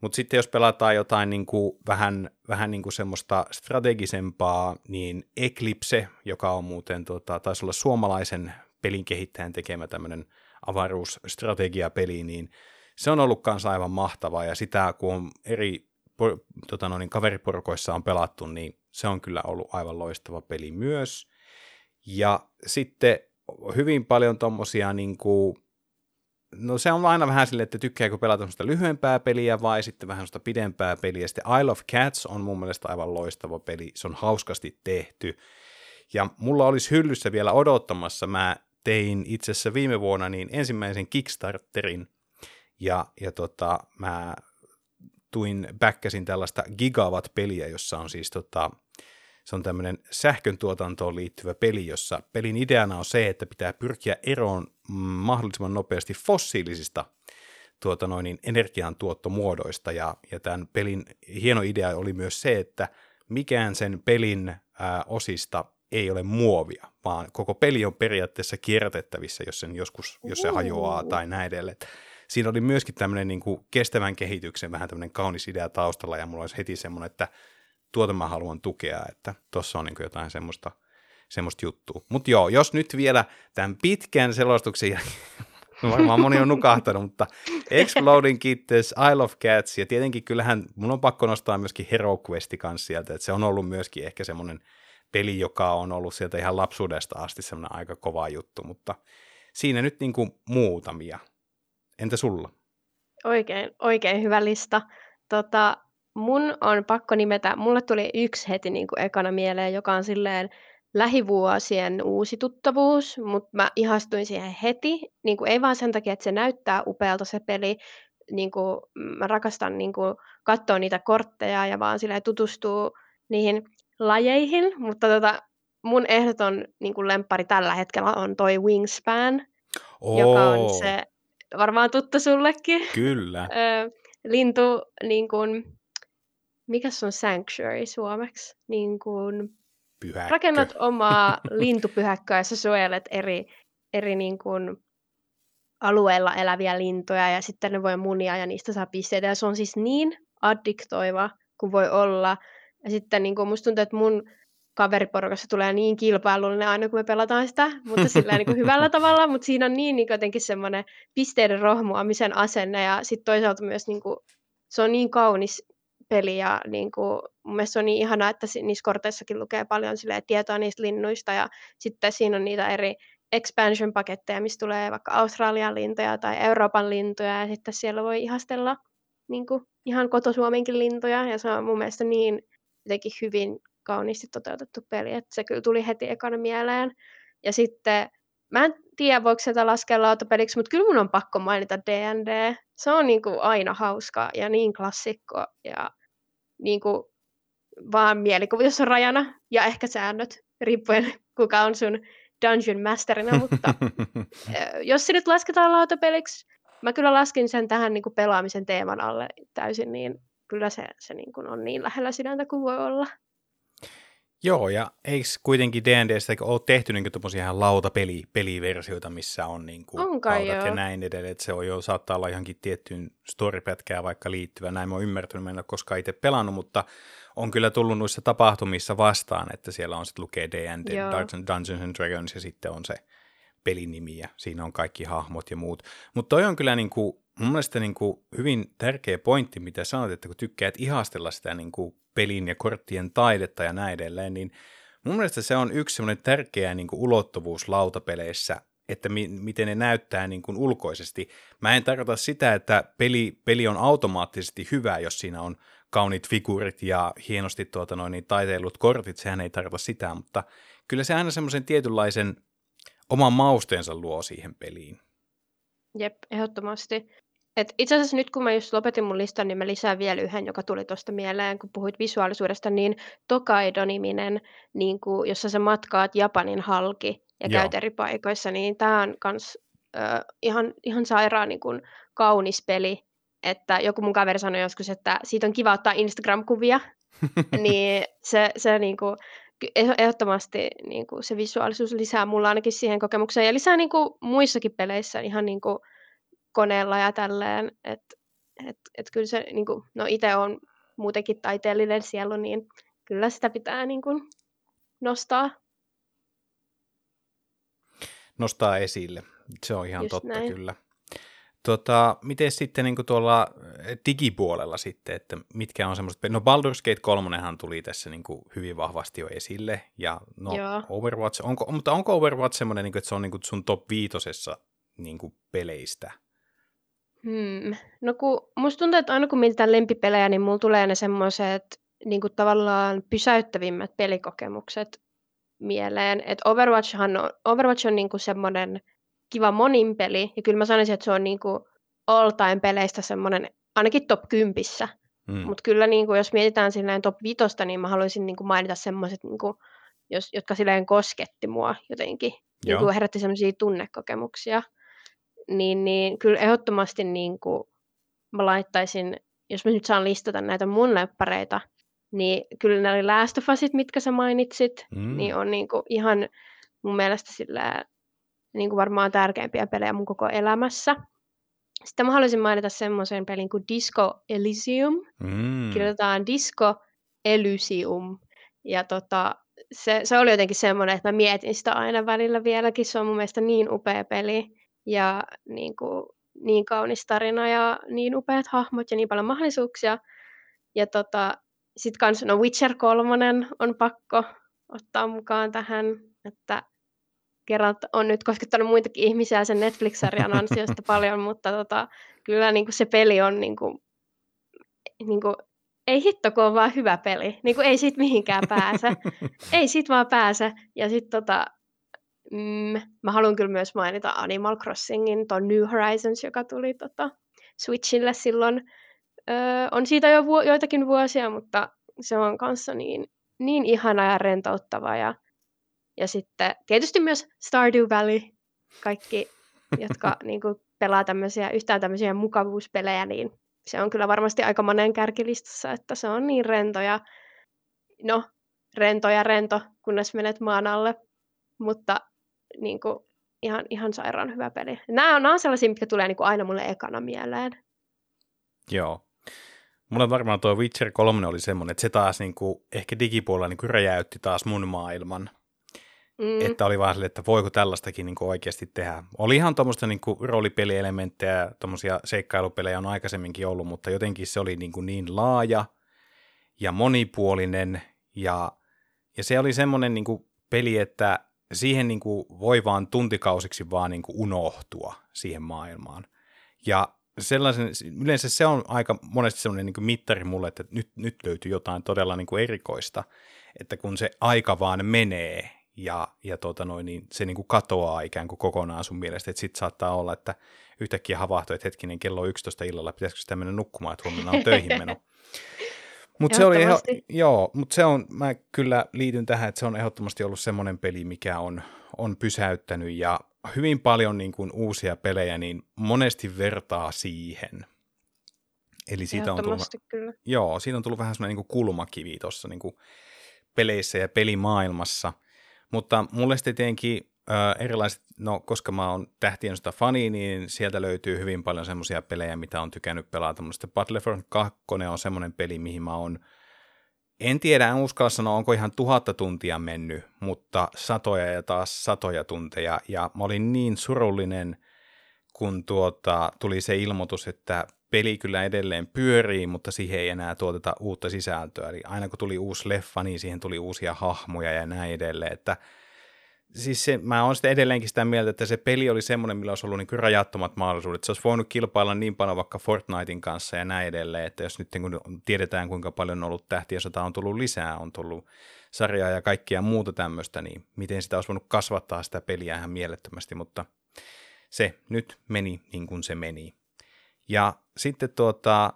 Mutta sitten jos pelataan jotain niin kuin vähän, vähän niin kuin semmoista strategisempaa, niin Eclipse, joka on muuten, tota, taisi olla suomalaisen pelin kehittäjän tekemä tämmöinen avaruusstrategiapeli, niin se on ollut kanssa aivan mahtavaa, ja sitä kun on eri tota no niin, kaveriporukoissa on pelattu, niin se on kyllä ollut aivan loistava peli myös. Ja sitten hyvin paljon tommosia niin kuin, no se on aina vähän silleen, että tykkääkö pelata semmoista lyhyempää peliä vai sitten vähän semmoista pidempää peliä. Sitten Isle of Cats on mun mielestä aivan loistava peli, se on hauskasti tehty. Ja mulla olisi hyllyssä vielä odottamassa, mä tein itse asiassa viime vuonna niin ensimmäisen Kickstarterin, ja, ja tota, mä tuin, backasin tällaista Gigawatt-peliä, jossa on siis tota, se on tämmöinen sähkön tuotantoon liittyvä peli, jossa pelin ideana on se, että pitää pyrkiä eroon mahdollisimman nopeasti fossiilisista tuota noin, niin energiantuottomuodoista, ja, ja tämän pelin hieno idea oli myös se, että mikään sen pelin ää, osista ei ole muovia, vaan koko peli on periaatteessa kierrätettävissä, jos sen joskus, jos se hajoaa tai näin edelleen siinä oli myöskin tämmöinen niin kuin kestävän kehityksen vähän tämmöinen kaunis idea taustalla, ja mulla olisi heti semmoinen, että tuota mä haluan tukea, että tuossa on niin kuin jotain semmoista, semmoista juttua. Mutta joo, jos nyt vielä tämän pitkän selostuksen jälkeen, (laughs) varmaan moni on nukahtanut, mutta Exploding Kittens, Isle of Cats, ja tietenkin kyllähän mun on pakko nostaa myöskin Hero Questi kanssa sieltä, että se on ollut myöskin ehkä semmoinen peli, joka on ollut sieltä ihan lapsuudesta asti semmoinen aika kova juttu, mutta siinä nyt niin kuin muutamia. Entä sulla? Oikein, oikein hyvä lista. Tota, mun on pakko nimetä, mulle tuli yksi heti niin kuin ekana mieleen, joka on silleen lähivuosien uusi tuttavuus, mutta mä ihastuin siihen heti, niin kuin ei vaan sen takia, että se näyttää upealta se peli, niin kuin, mä rakastan niin kuin, katsoa niitä kortteja ja vaan silleen tutustua niihin lajeihin, mutta tota, mun ehdoton niin kuin lemppari tällä hetkellä on toi Wingspan, oh. joka on se varmaan tuttu sullekin. Kyllä. (laughs) lintu, niin kuin, mikä se on sanctuary suomeksi? Niin kuin, Pyhäkkö. rakennat (laughs) omaa lintupyhäkköä ja sä suojelet eri, eri niin kuin, alueella eläviä lintuja ja sitten ne voi munia ja niistä saa pisteitä. Ja se on siis niin addiktoiva kuin voi olla. Ja sitten niin kuin, musta tuntuu, että mun kaveriporukassa tulee niin kilpailullinen aina, kun me pelataan sitä, mutta sillä niin kuin hyvällä (laughs) tavalla, mutta siinä on niin, niin jotenkin semmoinen pisteiden rohmuamisen asenne ja sitten toisaalta myös niin kuin, se on niin kaunis peli ja niin kuin, mun mielestä se on niin ihanaa, että niissä korteissakin lukee paljon silleen, tietoa niistä linnuista ja sitten siinä on niitä eri expansion-paketteja, missä tulee vaikka Australian lintuja tai Euroopan lintuja ja sitten siellä voi ihastella niin kuin, ihan kotosuomenkin lintuja ja se on mun mielestä niin jotenkin hyvin kauniisti toteutettu peli, että se kyllä tuli heti ekana mieleen. Ja sitten, mä en tiedä voiko sitä laskea lautapeliksi, mutta kyllä mun on pakko mainita D&D. Se on niin kuin aina hauska ja niin klassikko ja niin kuin vaan mielikuvitus on rajana ja ehkä säännöt, riippuen kuka on sun Dungeon Masterina, mutta (laughs) jos se nyt lasketaan lautapeliksi, mä kyllä laskin sen tähän niin kuin pelaamisen teeman alle täysin, niin kyllä se, se niin kuin on niin lähellä sydäntä kuin voi olla. Joo, ja eikö kuitenkin D&Dstä ole tehty niin tuommoisia ihan lautapeli, peliversioita, missä on niin kuin lautat joo. ja näin edelleen, että se on jo, saattaa olla ihankin tiettyyn storypätkää vaikka liittyvä, näin mä oon ymmärtänyt, mä en ole koskaan itse pelannut, mutta on kyllä tullut noissa tapahtumissa vastaan, että siellä on sitten lukee D&D, Dungeons and Dragons, ja sitten on se pelinimi, ja siinä on kaikki hahmot ja muut. Mutta toi on kyllä niin kuin, mun mielestä niin kuin hyvin tärkeä pointti, mitä sanoit, että kun tykkäät ihastella sitä niin kuin pelin ja korttien taidetta ja näin edelleen, niin mun mielestä se on yksi semmoinen tärkeä niin kuin ulottuvuus lautapeleissä, että mi- miten ne näyttää niin kuin ulkoisesti. Mä en tarkoita sitä, että peli, peli on automaattisesti hyvä, jos siinä on kauniit figuurit ja hienosti tuota noin, niin taiteillut kortit, sehän ei tarkoita sitä, mutta kyllä se aina semmoisen tietynlaisen oman mausteensa luo siihen peliin. Jep, ehdottomasti. Et itse asiassa nyt kun mä just lopetin mun listan, niin mä lisään vielä yhden, joka tuli tuosta mieleen, kun puhuit visuaalisuudesta, niin Tokaido-niminen, niin kuin, jossa sä matkaat Japanin halki ja Joo. käyt eri paikoissa, niin tämä on kans, äh, ihan, ihan sairaan niin kuin, kaunis peli. että joku mun kaveri sanoi joskus, että siitä on kiva ottaa Instagram-kuvia, (laughs) niin se, se niin kuin, ehdottomasti niin kuin se visuaalisuus lisää mulla ainakin siihen kokemukseen ja lisää niin kuin muissakin peleissä ihan niin kuin koneella ja tälleen, että et, et kyllä se, niin kuin, no itse on muutenkin taiteellinen sielu, niin kyllä sitä pitää niin kuin nostaa. Nostaa esille, se on ihan Just totta näin. kyllä. Tota, miten sitten niin tuolla digipuolella sitten, että mitkä on semmoiset, no Baldur's Gate 3 tuli tässä niin kuin hyvin vahvasti jo esille, ja no Joo. Overwatch, onko, mutta onko Overwatch semmoinen, niin kuin, että se on niin kuin sun top viitosessa niin kuin peleistä? Hmm. No kun musta tuntuu, että aina kun mietitään lempipelejä, niin mulla tulee ne semmoiset niin kuin tavallaan pysäyttävimmät pelikokemukset mieleen. Et Overwatchhan on, Overwatch on niin kuin semmoinen kiva monin peli, ja kyllä mä sanoisin, että se on niin kuin all time peleistä semmoinen ainakin top 10. Mm. Mutta kyllä niin kuin, jos mietitään silleen top vitosta, niin mä haluaisin niin kuin mainita semmoiset, niin kuin, jos, jotka silleen kosketti mua jotenkin, niin Joo. kuin herätti semmoisia tunnekokemuksia. Niin, niin kyllä ehdottomasti niin kuin, mä laittaisin, jos mä nyt saan listata näitä mun leppareita, niin kyllä ne oli Last of Usit, mitkä sä mainitsit, Mm. niin on niin kuin ihan mun mielestä sillä niin kuin varmaan tärkeimpiä pelejä mun koko elämässä. Sitten mä haluaisin mainita semmoisen pelin kuin Disco Elysium. Mm. Kirjoitetaan Disco Elysium. Ja tota, se, se oli jotenkin semmoinen, että mä mietin sitä aina välillä vieläkin. Se on mun mielestä niin upea peli ja niin, kuin, niin kaunis tarina ja niin upeat hahmot ja niin paljon mahdollisuuksia. Ja tota, sitten kans no Witcher 3 on pakko ottaa mukaan tähän, että kerran on nyt koskettanut muitakin ihmisiä sen Netflix-sarjan ansiosta (laughs) paljon, mutta tota, kyllä niin kuin se peli on niin kuin, niin kuin, ei hitto, kun on vaan hyvä peli. Niin kuin, ei siitä mihinkään pääse. (laughs) ei siitä vaan pääse. Ja sitten tota, mm, mä haluan kyllä myös mainita Animal Crossingin, tuon New Horizons, joka tuli tota, Switchille silloin. Öö, on siitä jo vu- joitakin vuosia, mutta se on kanssa niin, niin ihana ja rentouttava. Ja, ja sitten tietysti myös Stardew Valley, kaikki, jotka (laughs) niin kuin, pelaa tämmöisiä, yhtään tämmöisiä mukavuuspelejä, niin se on kyllä varmasti aika monen kärkilistassa, että se on niin rento ja no, rento ja rento, kunnes menet maan alle, mutta niin kuin, ihan, ihan sairaan hyvä peli. Nämä on, nämä on sellaisia, mitkä tulee niin kuin aina mulle ekana mieleen. Joo. Mulla varmaan tuo Witcher 3 oli semmoinen, että se taas niin kuin, ehkä digipuolella niin kuin räjäytti taas mun maailman. Mm, Että oli vaan silleen, että voiko tällaistakin niin kuin oikeasti tehdä. Oli ihan tuommoista niin roolipelielementtejä, tuommoisia seikkailupelejä on aikaisemminkin ollut, mutta jotenkin se oli niin, kuin niin laaja ja monipuolinen ja, ja se oli semmoinen niin kuin peli, että siihen niin kuin voi vaan tuntikausiksi vaan niin kuin unohtua siihen maailmaan. Ja sellaisen, yleensä se on aika monesti semmoinen niin kuin mittari mulle, että nyt, nyt löytyy jotain todella niin kuin erikoista, että kun se aika vaan menee ja, ja tota noin, niin se niin kuin katoaa ikään kuin kokonaan sun mielestä, että sitten saattaa olla, että yhtäkkiä havahtuu, että hetkinen, kello on 11 illalla, pitäisikö sitä mennä nukkumaan, että huomenna on töihin meno. (laughs) Mutta se oli, joo, mutta se on, mä kyllä liityn tähän, että se on ehdottomasti ollut semmoinen peli, mikä on, on pysäyttänyt ja hyvin paljon niin kuin uusia pelejä, niin monesti vertaa siihen. Eli siitä on tullut, kyllä. joo, siitä on tullut vähän semmoinen niin kulmakivi tuossa niin peleissä ja pelimaailmassa. Mutta mulle sitten tietenkin äh, erilaiset, no koska mä oon tähtien sitä fani, niin sieltä löytyy hyvin paljon semmoisia pelejä, mitä on tykännyt pelata. Mutta Battlefront 2 on semmoinen peli, mihin mä oon, en tiedä, en uskalla sanoa, onko ihan tuhatta tuntia mennyt, mutta satoja ja taas satoja tunteja. Ja mä olin niin surullinen, kun tuota, tuli se ilmoitus, että peli kyllä edelleen pyörii, mutta siihen ei enää tuoteta uutta sisältöä. Eli aina kun tuli uusi leffa, niin siihen tuli uusia hahmoja ja näin edelleen. Että siis se, mä oon sitten edelleenkin sitä mieltä, että se peli oli semmoinen, millä olisi ollut niin rajattomat mahdollisuudet. Se olisi voinut kilpailla niin paljon vaikka Fortnitein kanssa ja näin edelleen, että jos nyt kun tiedetään, kuinka paljon on ollut tähtiä sota on tullut lisää, on tullut sarjaa ja kaikkia muuta tämmöistä, niin miten sitä olisi voinut kasvattaa sitä peliä ihan mielettömästi, mutta se nyt meni niin kuin se meni. Ja sitten tuota,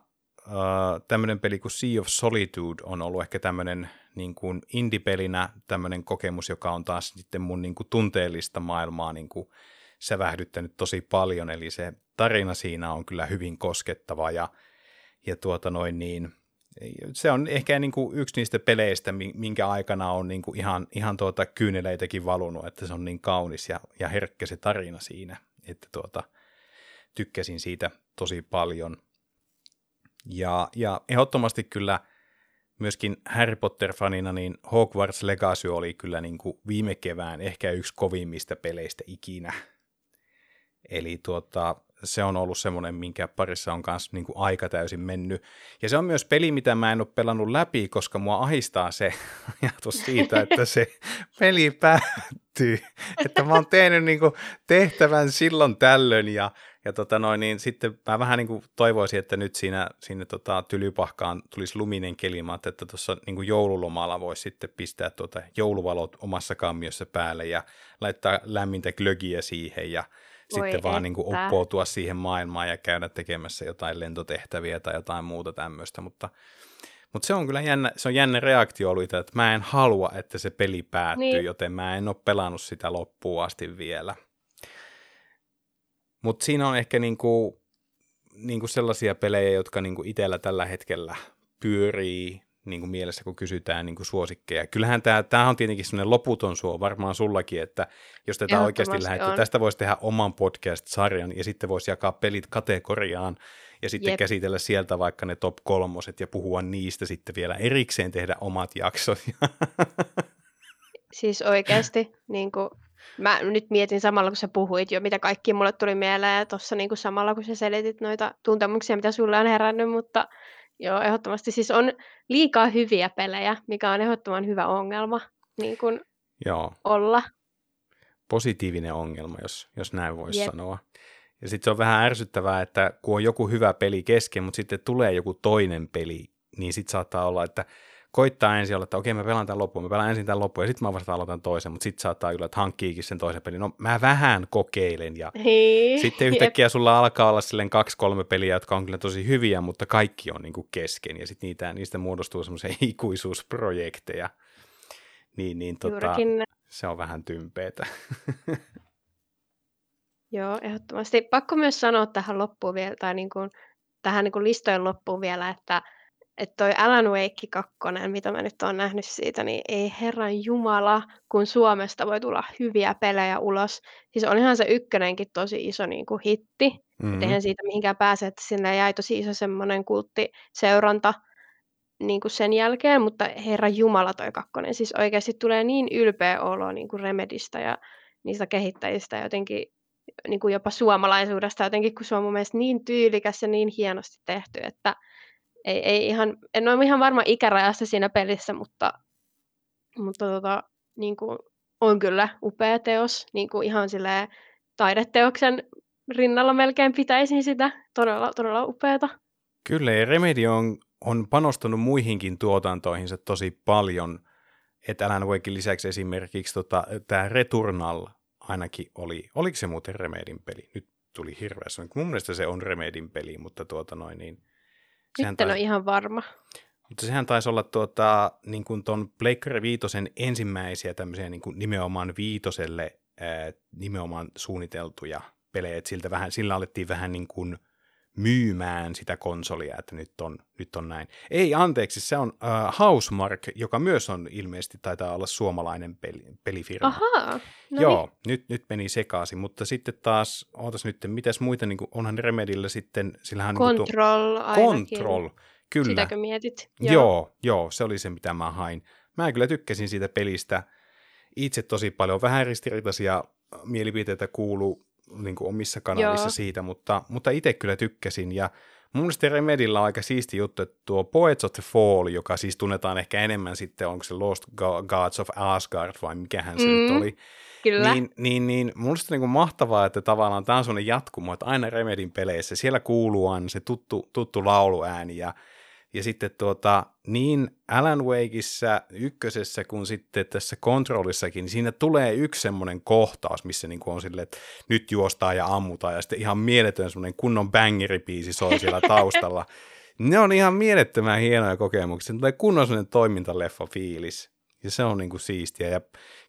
tämmöinen peli kuin Sea of Solitude on ollut ehkä tämmöinen niin kuin indie-pelinä tämmöinen kokemus, joka on taas sitten mun niin kuin tunteellista maailmaa niin kuin sävähdyttänyt tosi paljon, eli se tarina siinä on kyllä hyvin koskettava ja, ja tuota noin niin, se on ehkä niin kuin yksi niistä peleistä, minkä aikana on niin kuin ihan, ihan tuota kyyneleitäkin valunut, että se on niin kaunis ja, ja herkkä se tarina siinä, että tuota, tykkäsin siitä tosi paljon. Ja, ja ehdottomasti kyllä myöskin Harry Potter-fanina, niin Hogwarts Legacy oli kyllä niin kuin viime kevään ehkä yksi kovimmista peleistä ikinä. Eli tuota, se on ollut semmoinen, minkä parissa on kanssa niin kuin aika täysin mennyt. Ja se on myös peli, mitä mä en ole pelannut läpi, koska mua ahistaa se (laughs) ajatus siitä, että se (laughs) peli päättyy. Että mä oon tehnyt niin kuin tehtävän silloin tällöin ja, ja tota noin, niin sitten mä vähän niin kuin toivoisin, että nyt siinä, siinä tota tylypahkaan tulisi luminen kelima, että tuossa niin joululomalla voisi sitten pistää tuota jouluvalot omassa kammiossa päälle ja laittaa lämmintä glögiä siihen ja voi sitten vaan niin kuin uppoutua siihen maailmaan ja käydä tekemässä jotain lentotehtäviä tai jotain muuta tämmöistä, mutta, mutta se on kyllä jännä, se on jännä reaktio ollut että mä en halua, että se peli päättyy, niin. joten mä en ole pelannut sitä loppuun asti vielä. Mutta siinä on ehkä niinku, niinku sellaisia pelejä, jotka niinku itsellä tällä hetkellä pyörii niin kuin mielessä, kun kysytään niin kuin suosikkeja. Kyllähän tämä, tämä on tietenkin sellainen loputon suo, varmaan sullakin, että jos tätä oikeasti lähdetään, tästä voisi tehdä oman podcast-sarjan ja sitten voisi jakaa pelit kategoriaan ja sitten Jep. käsitellä sieltä vaikka ne top kolmoset ja puhua niistä sitten vielä erikseen tehdä omat jaksot. (laughs) Siis oikeasti, niin kuin, mä nyt mietin samalla, kun sä puhuit jo, mitä kaikki mulle tuli mieleen, ja tuossa niin samalla, kun sä selitit noita tuntemuksia, mitä sulle on herännyt, mutta Joo, ehdottomasti. Siis on liikaa hyviä pelejä, mikä on ehdottoman hyvä ongelma niin kuin Joo. olla. Positiivinen ongelma, jos, jos näin voisi yep. sanoa. Ja sitten se on vähän ärsyttävää, että kun on joku hyvä peli kesken, mutta sitten tulee joku toinen peli, niin sitten saattaa olla, että koittaa ensin olla, että okei mä pelaan tämän loppuun, mä pelaan ensin tämän loppuun ja sitten mä vasta aloitan toisen, mutta sitten saattaa kyllä, että hankkiikin sen toisen pelin. No mä vähän kokeilen ja Hei, sitten yhtäkkiä jep. sulla alkaa olla silleen kaksi-kolme peliä, jotka on kyllä tosi hyviä, mutta kaikki on niinku kesken ja sitten niitä, niistä muodostuu semmoisia (laughs) ikuisuusprojekteja. Niin, niin tota, se on vähän tympeetä. (laughs) Joo, ehdottomasti. Pakko myös sanoa tähän loppuun vielä, tai niin kuin, tähän niin kuin listojen loppuun vielä, että että toi Alan Wake 2, mitä mä nyt oon nähnyt siitä, niin ei herran jumala, kun Suomesta voi tulla hyviä pelejä ulos. Siis olihan se ykkönenkin tosi iso niin kuin hitti. Mm-hmm. Eihän siitä mihinkään pääse, että sinne jäi tosi iso semmoinen kulttiseuranta niin kuin sen jälkeen, mutta herra jumala toi kakkonen. Siis oikeasti tulee niin ylpeä olo niin kuin Remedistä ja niistä kehittäjistä jotenkin niin kuin jopa suomalaisuudesta jotenkin, kun se on mun mielestä niin tyylikäs ja niin hienosti tehty, että ei, ei ihan, en ole ihan varma ikärajasta siinä pelissä, mutta, mutta tota, niin kuin, on kyllä upea teos, niin kuin ihan silleen taideteoksen rinnalla melkein pitäisin sitä, todella, todella upeata. Kyllä, ja Remedy on, on panostanut muihinkin tuotantoihinsa tosi paljon, että Alan Wakein lisäksi esimerkiksi tota, tämä Returnal ainakin oli, oliko se muuten Remedin peli? Nyt tuli hirveästi. Mun mielestä se on Remedin peli, mutta tuota noin niin, Nyt en ole ihan varma. Mutta sehän taisi olla tuota, niin kuin ton Pleikkari Viitosen ensimmäisiä tämmöisiä niin kuin nimenomaan Viitoselle ää, nimenomaan suunniteltuja pelejä, että siltä vähän, sillä alettiin vähän niin kuin myymään sitä konsolia, että nyt on, nyt on näin. Ei, anteeksi, se on uh, Housemark, joka myös on ilmeisesti, taitaa olla suomalainen peli, pelifirma. Ahaa, no Joo, niin. nyt, nyt meni sekaisin, mutta sitten taas, ootas nyt, mitäs muita, niin kuin, onhan Remedillä sitten, sillähän Control niin kuin, Control, kyllä. Sitäkö mietit? Joo. joo, joo, se oli se, mitä mä hain. Mä kyllä tykkäsin siitä pelistä itse tosi paljon. Vähän ristiriitaisia mielipiteitä kuuluu niin kuin omissa kanavissa Joo. siitä, mutta, mutta itse kyllä tykkäsin. Ja mun mielestä Remedillä on aika siisti juttu, että tuo Poets of the Fall, joka siis tunnetaan ehkä enemmän sitten, onko se Lost Gods of Asgard vai mikähän se mm, nyt oli, Kyllä. Niin, niin, niin mun mielestä niin kuin mahtavaa, että tavallaan tämä on sellainen jatkumo, että aina Remedin peleissä siellä kuuluu aina se tuttu, tuttu lauluääni ja ja sitten tuota, niin Alan Wakeissa ykkösessä kuin sitten tässä kontrollissakin, niin siinä tulee yksi semmoinen kohtaus, missä niin on silleen, että nyt juostaan ja ammutaan, ja sitten ihan mieletön semmoinen kunnon bangeripiisi soi siellä (laughs) taustalla. ne on ihan mielettömän hienoja kokemuksia. Se tulee kunnon semmoinen toimintaleffa fiilis. ja se on niin kuin siistiä. Ja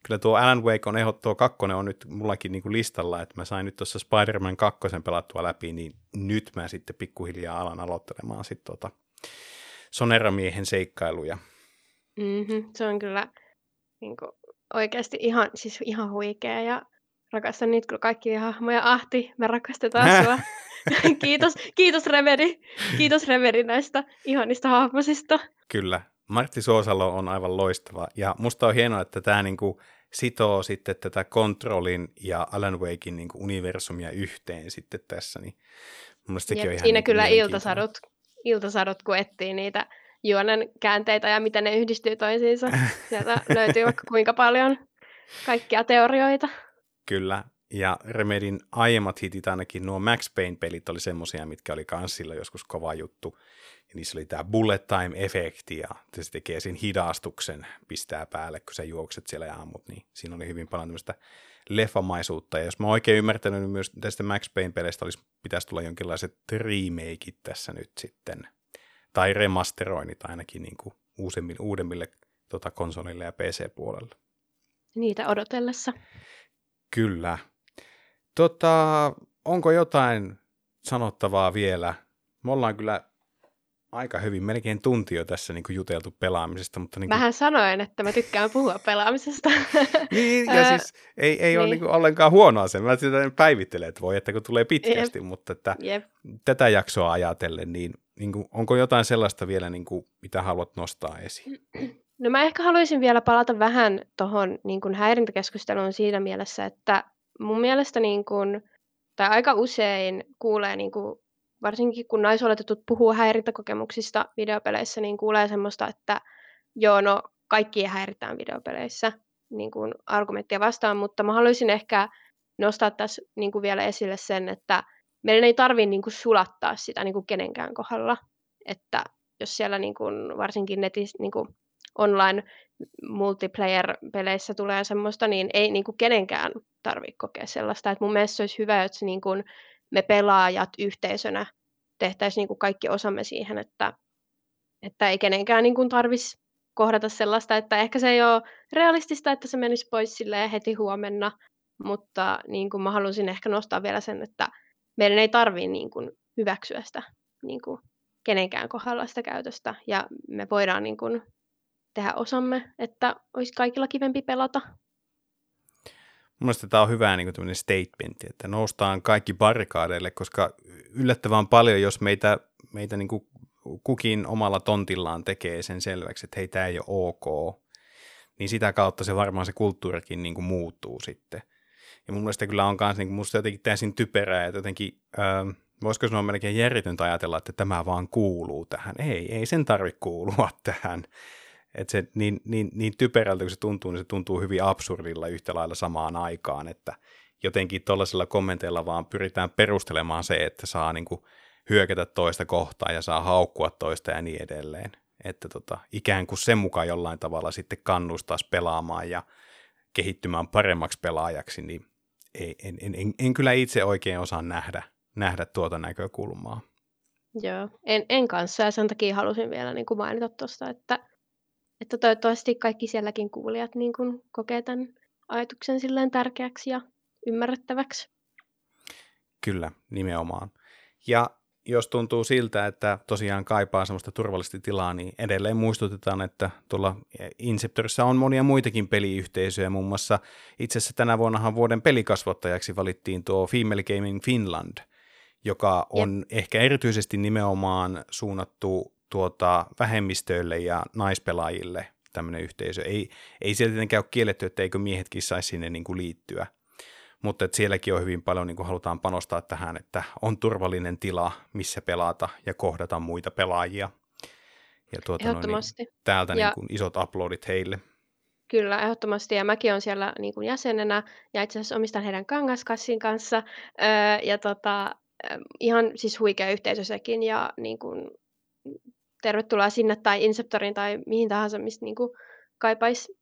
kyllä tuo Alan Wake on ehdottua kakkonen on nyt mullakin niin kuin listalla, että mä sain nyt tuossa Spider-Man kakkosen pelattua läpi, niin nyt mä sitten pikkuhiljaa alan aloittelemaan sitten tota Sonera-miehen seikkailuja. Mm-hmm. Se on kyllä niin kuin, oikeasti ihan, siis ihan huikea ja rakastan niitä kyllä kaikkia hahmoja. Ahti, me rakastetaan sua. (laughs) kiitos, kiitos Remedi. Kiitos Remedi näistä ihanista hahmosista. Kyllä. Martti Suosalo on aivan loistava. Ja musta on hienoa, että tämä niinku sitoo sitten tätä Controlin ja Alan Wakein niinku universumia yhteen sitten tässä. Niin Jep, siinä niinku kyllä iltasadut, iltasadut, kun etsii niitä juonen käänteitä ja miten ne yhdistyy toisiinsa. (laughs) Sieltä löytyy vaikka kuinka paljon kaikkia teorioita. Kyllä, ja Remedin aiemmat hitit, ainakin nuo Max Payne-pelit, oli semmoisia, mitkä oli kans sillä joskus kova juttu. Ja niissä oli tämä bullet time-efekti, ja se tekee sen hidastuksen, pistää päälle, kun sä juokset siellä ja ammut, niin siinä oli hyvin paljon tämmöistä leffamaisuutta. Ja jos mä oikein ymmärtänyt, niin myös tästä Max Payne-peleistä olisi, pitäisi tulla jonkinlaiset remakeit tässä nyt sitten, tai remasteroinnit ainakin niin kuin uusemmille, uudemmille tota, konsolille ja PC-puolelle. Niitä odotellessa. Kyllä. Tota, onko jotain sanottavaa vielä? Me ollaan kyllä aika hyvin, melkein tunti jo tässä niin kuin juteltu pelaamisesta. Mutta niin kuin... Vähän sanoin, että mä tykkään puhua pelaamisesta. (laughs) niin, ja siis ei, ei niin. ole niin kuin ollenkaan huonoa se. Mä sitä päivittelen, että voi, että kun tulee pitkästi, Jep. mutta että Jep. tätä jaksoa ajatellen, niin, niin kuin, onko jotain sellaista vielä, niin kuin, mitä haluat nostaa esiin? (clears throat) No mä ehkä haluaisin vielä palata vähän tuohon niin häirintäkeskusteluun siinä mielessä, että mun mielestä niin kuin, tai aika usein kuulee, niin kuin, varsinkin kun naisoletetut puhuu häirintäkokemuksista videopeleissä, niin kuulee semmoista, että joo, no kaikki häiritään videopeleissä niin kuin argumenttia vastaan, mutta mä haluaisin ehkä nostaa tässä niin kuin vielä esille sen, että meidän ei tarvitse niin kuin sulattaa sitä niin kuin kenenkään kohdalla, että jos siellä niin kuin, varsinkin netissä niin kuin online multiplayer-peleissä tulee semmoista, niin ei niin kuin kenenkään tarvitse kokea sellaista. Et mun mielestä se olisi hyvä, että niin kuin me pelaajat yhteisönä tehtäisiin niin kuin kaikki osamme siihen, että, että ei kenenkään niin kuin tarvitsisi kohdata sellaista, että ehkä se ei ole realistista, että se menisi pois heti huomenna, mutta niin kuin mä haluaisin ehkä nostaa vielä sen, että meidän ei tarvitse niin kuin hyväksyä sitä niin kuin kenenkään kohdalla sitä käytöstä, ja me voidaan niin kuin tehdä osamme, että olisi kaikilla kivempi pelata. Mielestäni tämä on hyvä niin kuin statement, että noustaan kaikki barrikaadeille, koska yllättävän paljon, jos meitä, meitä niin kuin kukin omalla tontillaan tekee sen selväksi, että hei, tämä ei ole ok, niin sitä kautta se varmaan se kulttuurikin niin kuin muuttuu sitten. Ja mun mielestä kyllä on myös niin musta jotenkin täysin typerää, että jotenkin, äh, voisiko sanoa melkein järjetöntä ajatella, että tämä vaan kuuluu tähän. Ei, ei sen tarvitse kuulua tähän että se niin, niin, niin typerältä kun se tuntuu, niin se tuntuu hyvin absurdilla yhtä lailla samaan aikaan, että jotenkin tuollaisilla kommenteilla vaan pyritään perustelemaan se, että saa niin kuin hyökätä toista kohtaa ja saa haukkua toista ja niin edelleen. Että tota, ikään kuin sen mukaan jollain tavalla sitten kannustaisi pelaamaan ja kehittymään paremmaksi pelaajaksi, niin ei, en, en, en, en kyllä itse oikein osaa nähdä, nähdä tuota näkökulmaa. Joo, en, en kanssa ja sen takia halusin vielä niin kuin mainita tuosta, että että toivottavasti kaikki sielläkin kuulijat niin kuin kokee tämän ajatuksen silleen tärkeäksi ja ymmärrettäväksi. Kyllä, nimenomaan. Ja jos tuntuu siltä, että tosiaan kaipaa sellaista turvallista tilaa, niin edelleen muistutetaan, että tuolla Inceptorissa on monia muitakin peliyhteisöjä, muun muassa itse asiassa tänä vuonnahan vuoden pelikasvattajaksi valittiin tuo Female Gaming Finland, joka on Jep. ehkä erityisesti nimenomaan suunnattu tuota, vähemmistöille ja naispelaajille tämmöinen yhteisö. Ei, ei sieltä tietenkään ole kielletty, että eikö miehetkin saisi sinne niin kuin liittyä, mutta että sielläkin on hyvin paljon, niin kuin halutaan panostaa tähän, että on turvallinen tila, missä pelata ja kohdata muita pelaajia. Ja tuota, ehdottomasti. Noin, niin, täältä ja, niin kuin isot uploadit heille. Kyllä, ehdottomasti. Ja mäkin olen siellä niin kuin jäsenenä ja itse asiassa omistan heidän kangaskassin kanssa. Öö, ja tota, ihan siis huikea yhteisö sekin ja niin kuin, tervetuloa sinne tai Inceptoriin tai mihin tahansa, mistä niin kuin kaipaisi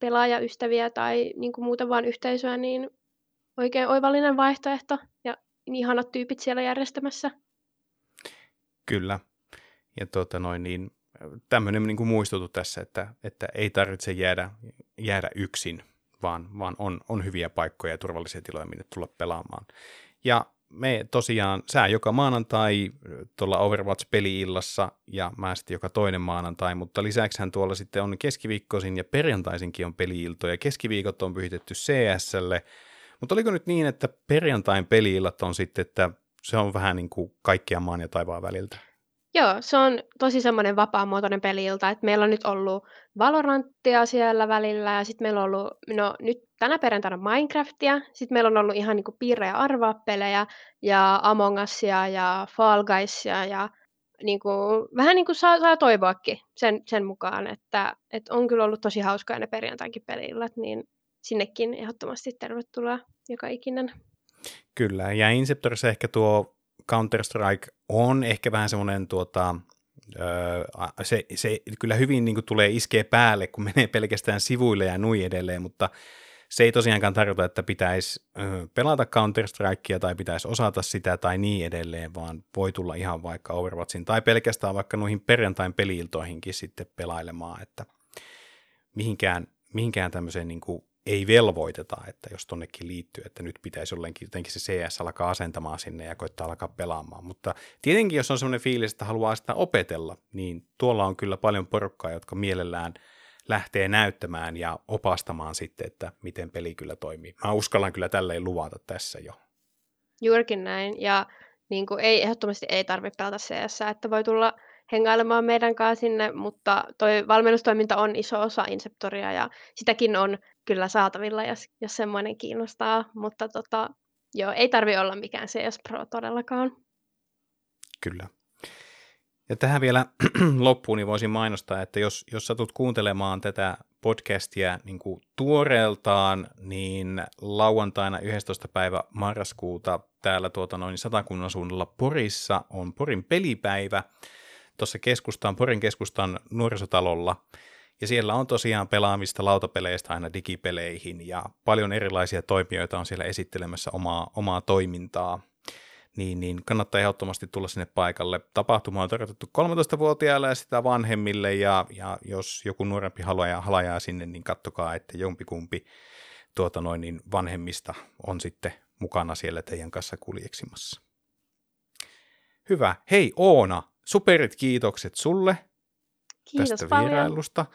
pelaajaystäviä tai niin kuin muuten vaan yhteisöä, niin oikein oivallinen vaihtoehto ja ihanat tyypit siellä järjestämässä. Kyllä. Ja tuota noin, niin, tämmöinen niin kuin muistutu tässä, että, että ei tarvitse jäädä, jäädä yksin, vaan, vaan on, on hyviä paikkoja ja turvallisia tiloja, minne tulla pelaamaan. Ja me tosiaan, sää joka maanantai tuolla Overwatch-peli-illassa ja mä sitten joka toinen maanantai, mutta lisäksihän tuolla sitten on keskiviikkoisin ja perjantaisinkin on peli-iltoja. Keskiviikot on pyhitetty CSlle, mutta oliko nyt niin, että perjantain peli-illat on sitten, että se on vähän niin kuin kaikkia maan ja taivaan väliltä? Joo, se on tosi semmoinen vapaamuotoinen peli-ilta, että meillä on nyt ollut Valoranttia siellä välillä ja sitten meillä on ollut, no nyt tänä perjantaina Minecraftia, sitten meillä on ollut ihan niinku piirre- ja arvaa-pelejä ja Among Usia ja Fall Guysia ja niinku, vähän niin kuin saa, saa toivoakin sen, sen mukaan, että, että on kyllä ollut tosi hauskaa ne perjantainkin peli niin sinnekin ehdottomasti tervetuloa joka ikinen. Kyllä, ja Inceptorissa ehkä tuo Counter-Strike on ehkä vähän semmoinen tuota, se, se kyllä hyvin niin kuin tulee iskee päälle, kun menee pelkästään sivuille ja nui edelleen, mutta se ei tosiaankaan tarkoita, että pitäisi pelata Counter-Strikea tai pitäisi osata sitä tai niin edelleen, vaan voi tulla ihan vaikka Overwatchin tai pelkästään vaikka noihin perjantain peliiltoihinkin sitten pelailemaan, että mihinkään, mihinkään tämmöiseen niin kuin ei velvoiteta, että jos tonnekin liittyy, että nyt pitäisi jollekin jotenkin se CS alkaa asentamaan sinne ja koittaa alkaa pelaamaan. Mutta tietenkin, jos on sellainen fiilis, että haluaa sitä opetella, niin tuolla on kyllä paljon porukkaa, jotka mielellään lähtee näyttämään ja opastamaan sitten, että miten peli kyllä toimii. Mä uskallan kyllä tälleen luvata tässä jo. Juurikin näin, ja niin kuin ei, ehdottomasti ei tarvitse pelata CS, että voi tulla hengailemaan meidän kanssa sinne, mutta toi valmennustoiminta on iso osa Inceptoria ja sitäkin on kyllä saatavilla, jos, jos semmoinen kiinnostaa, mutta tota, joo, ei tarvi olla mikään CS Pro todellakaan. Kyllä. Ja tähän vielä (clears throat) loppuun niin voisin mainostaa, että jos, jos satut kuuntelemaan tätä podcastia niin kuin tuoreeltaan, niin lauantaina 11. päivä marraskuuta täällä tuota noin satakunnan suunnalla Porissa on Porin pelipäivä tuossa keskustaan, Porin keskustan nuorisotalolla. Ja siellä on tosiaan pelaamista lautapeleistä aina digipeleihin ja paljon erilaisia toimijoita on siellä esittelemässä omaa, omaa toimintaa. Niin, niin kannattaa ehdottomasti tulla sinne paikalle. Tapahtuma on tarkoitettu 13-vuotiaille ja sitä vanhemmille ja, ja jos joku nuorempi halajaa, halajaa sinne, niin kattokaa, että jompikumpi tuota noin, niin vanhemmista on sitten mukana siellä teidän kanssa kuljeksimassa. Hyvä. Hei Oona, superit kiitokset sulle Kiitos tästä paljon. vierailusta.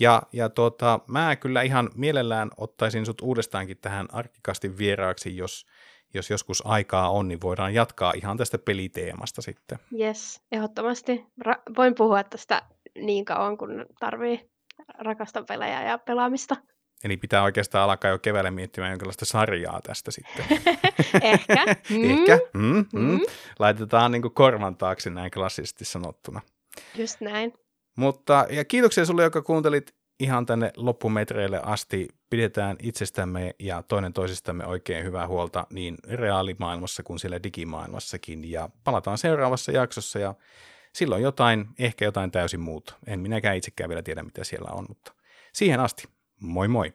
Ja, ja tuota, mä kyllä ihan mielellään ottaisin sut uudestaankin tähän arkikastin vieraaksi, jos, jos joskus aikaa on, niin voidaan jatkaa ihan tästä peliteemasta sitten. Yes, ehdottomasti. Ra- voin puhua tästä niin kauan, kun tarvii rakasta pelejä ja pelaamista. Eli pitää oikeastaan alkaa jo keväällä miettimään jonkinlaista sarjaa tästä sitten. (laughs) Ehkä. Mm. Ehkä. Mm, mm. Mm. Laitetaan niin korvan taakse näin klassisesti sanottuna. Just näin. Mutta ja kiitoksia sulle, joka kuuntelit ihan tänne loppumetreille asti. Pidetään itsestämme ja toinen toisistamme oikein hyvää huolta niin reaalimaailmassa kuin siellä digimaailmassakin. Ja palataan seuraavassa jaksossa ja silloin jotain, ehkä jotain täysin muuta. En minäkään itsekään vielä tiedä, mitä siellä on, mutta siihen asti. Moi moi!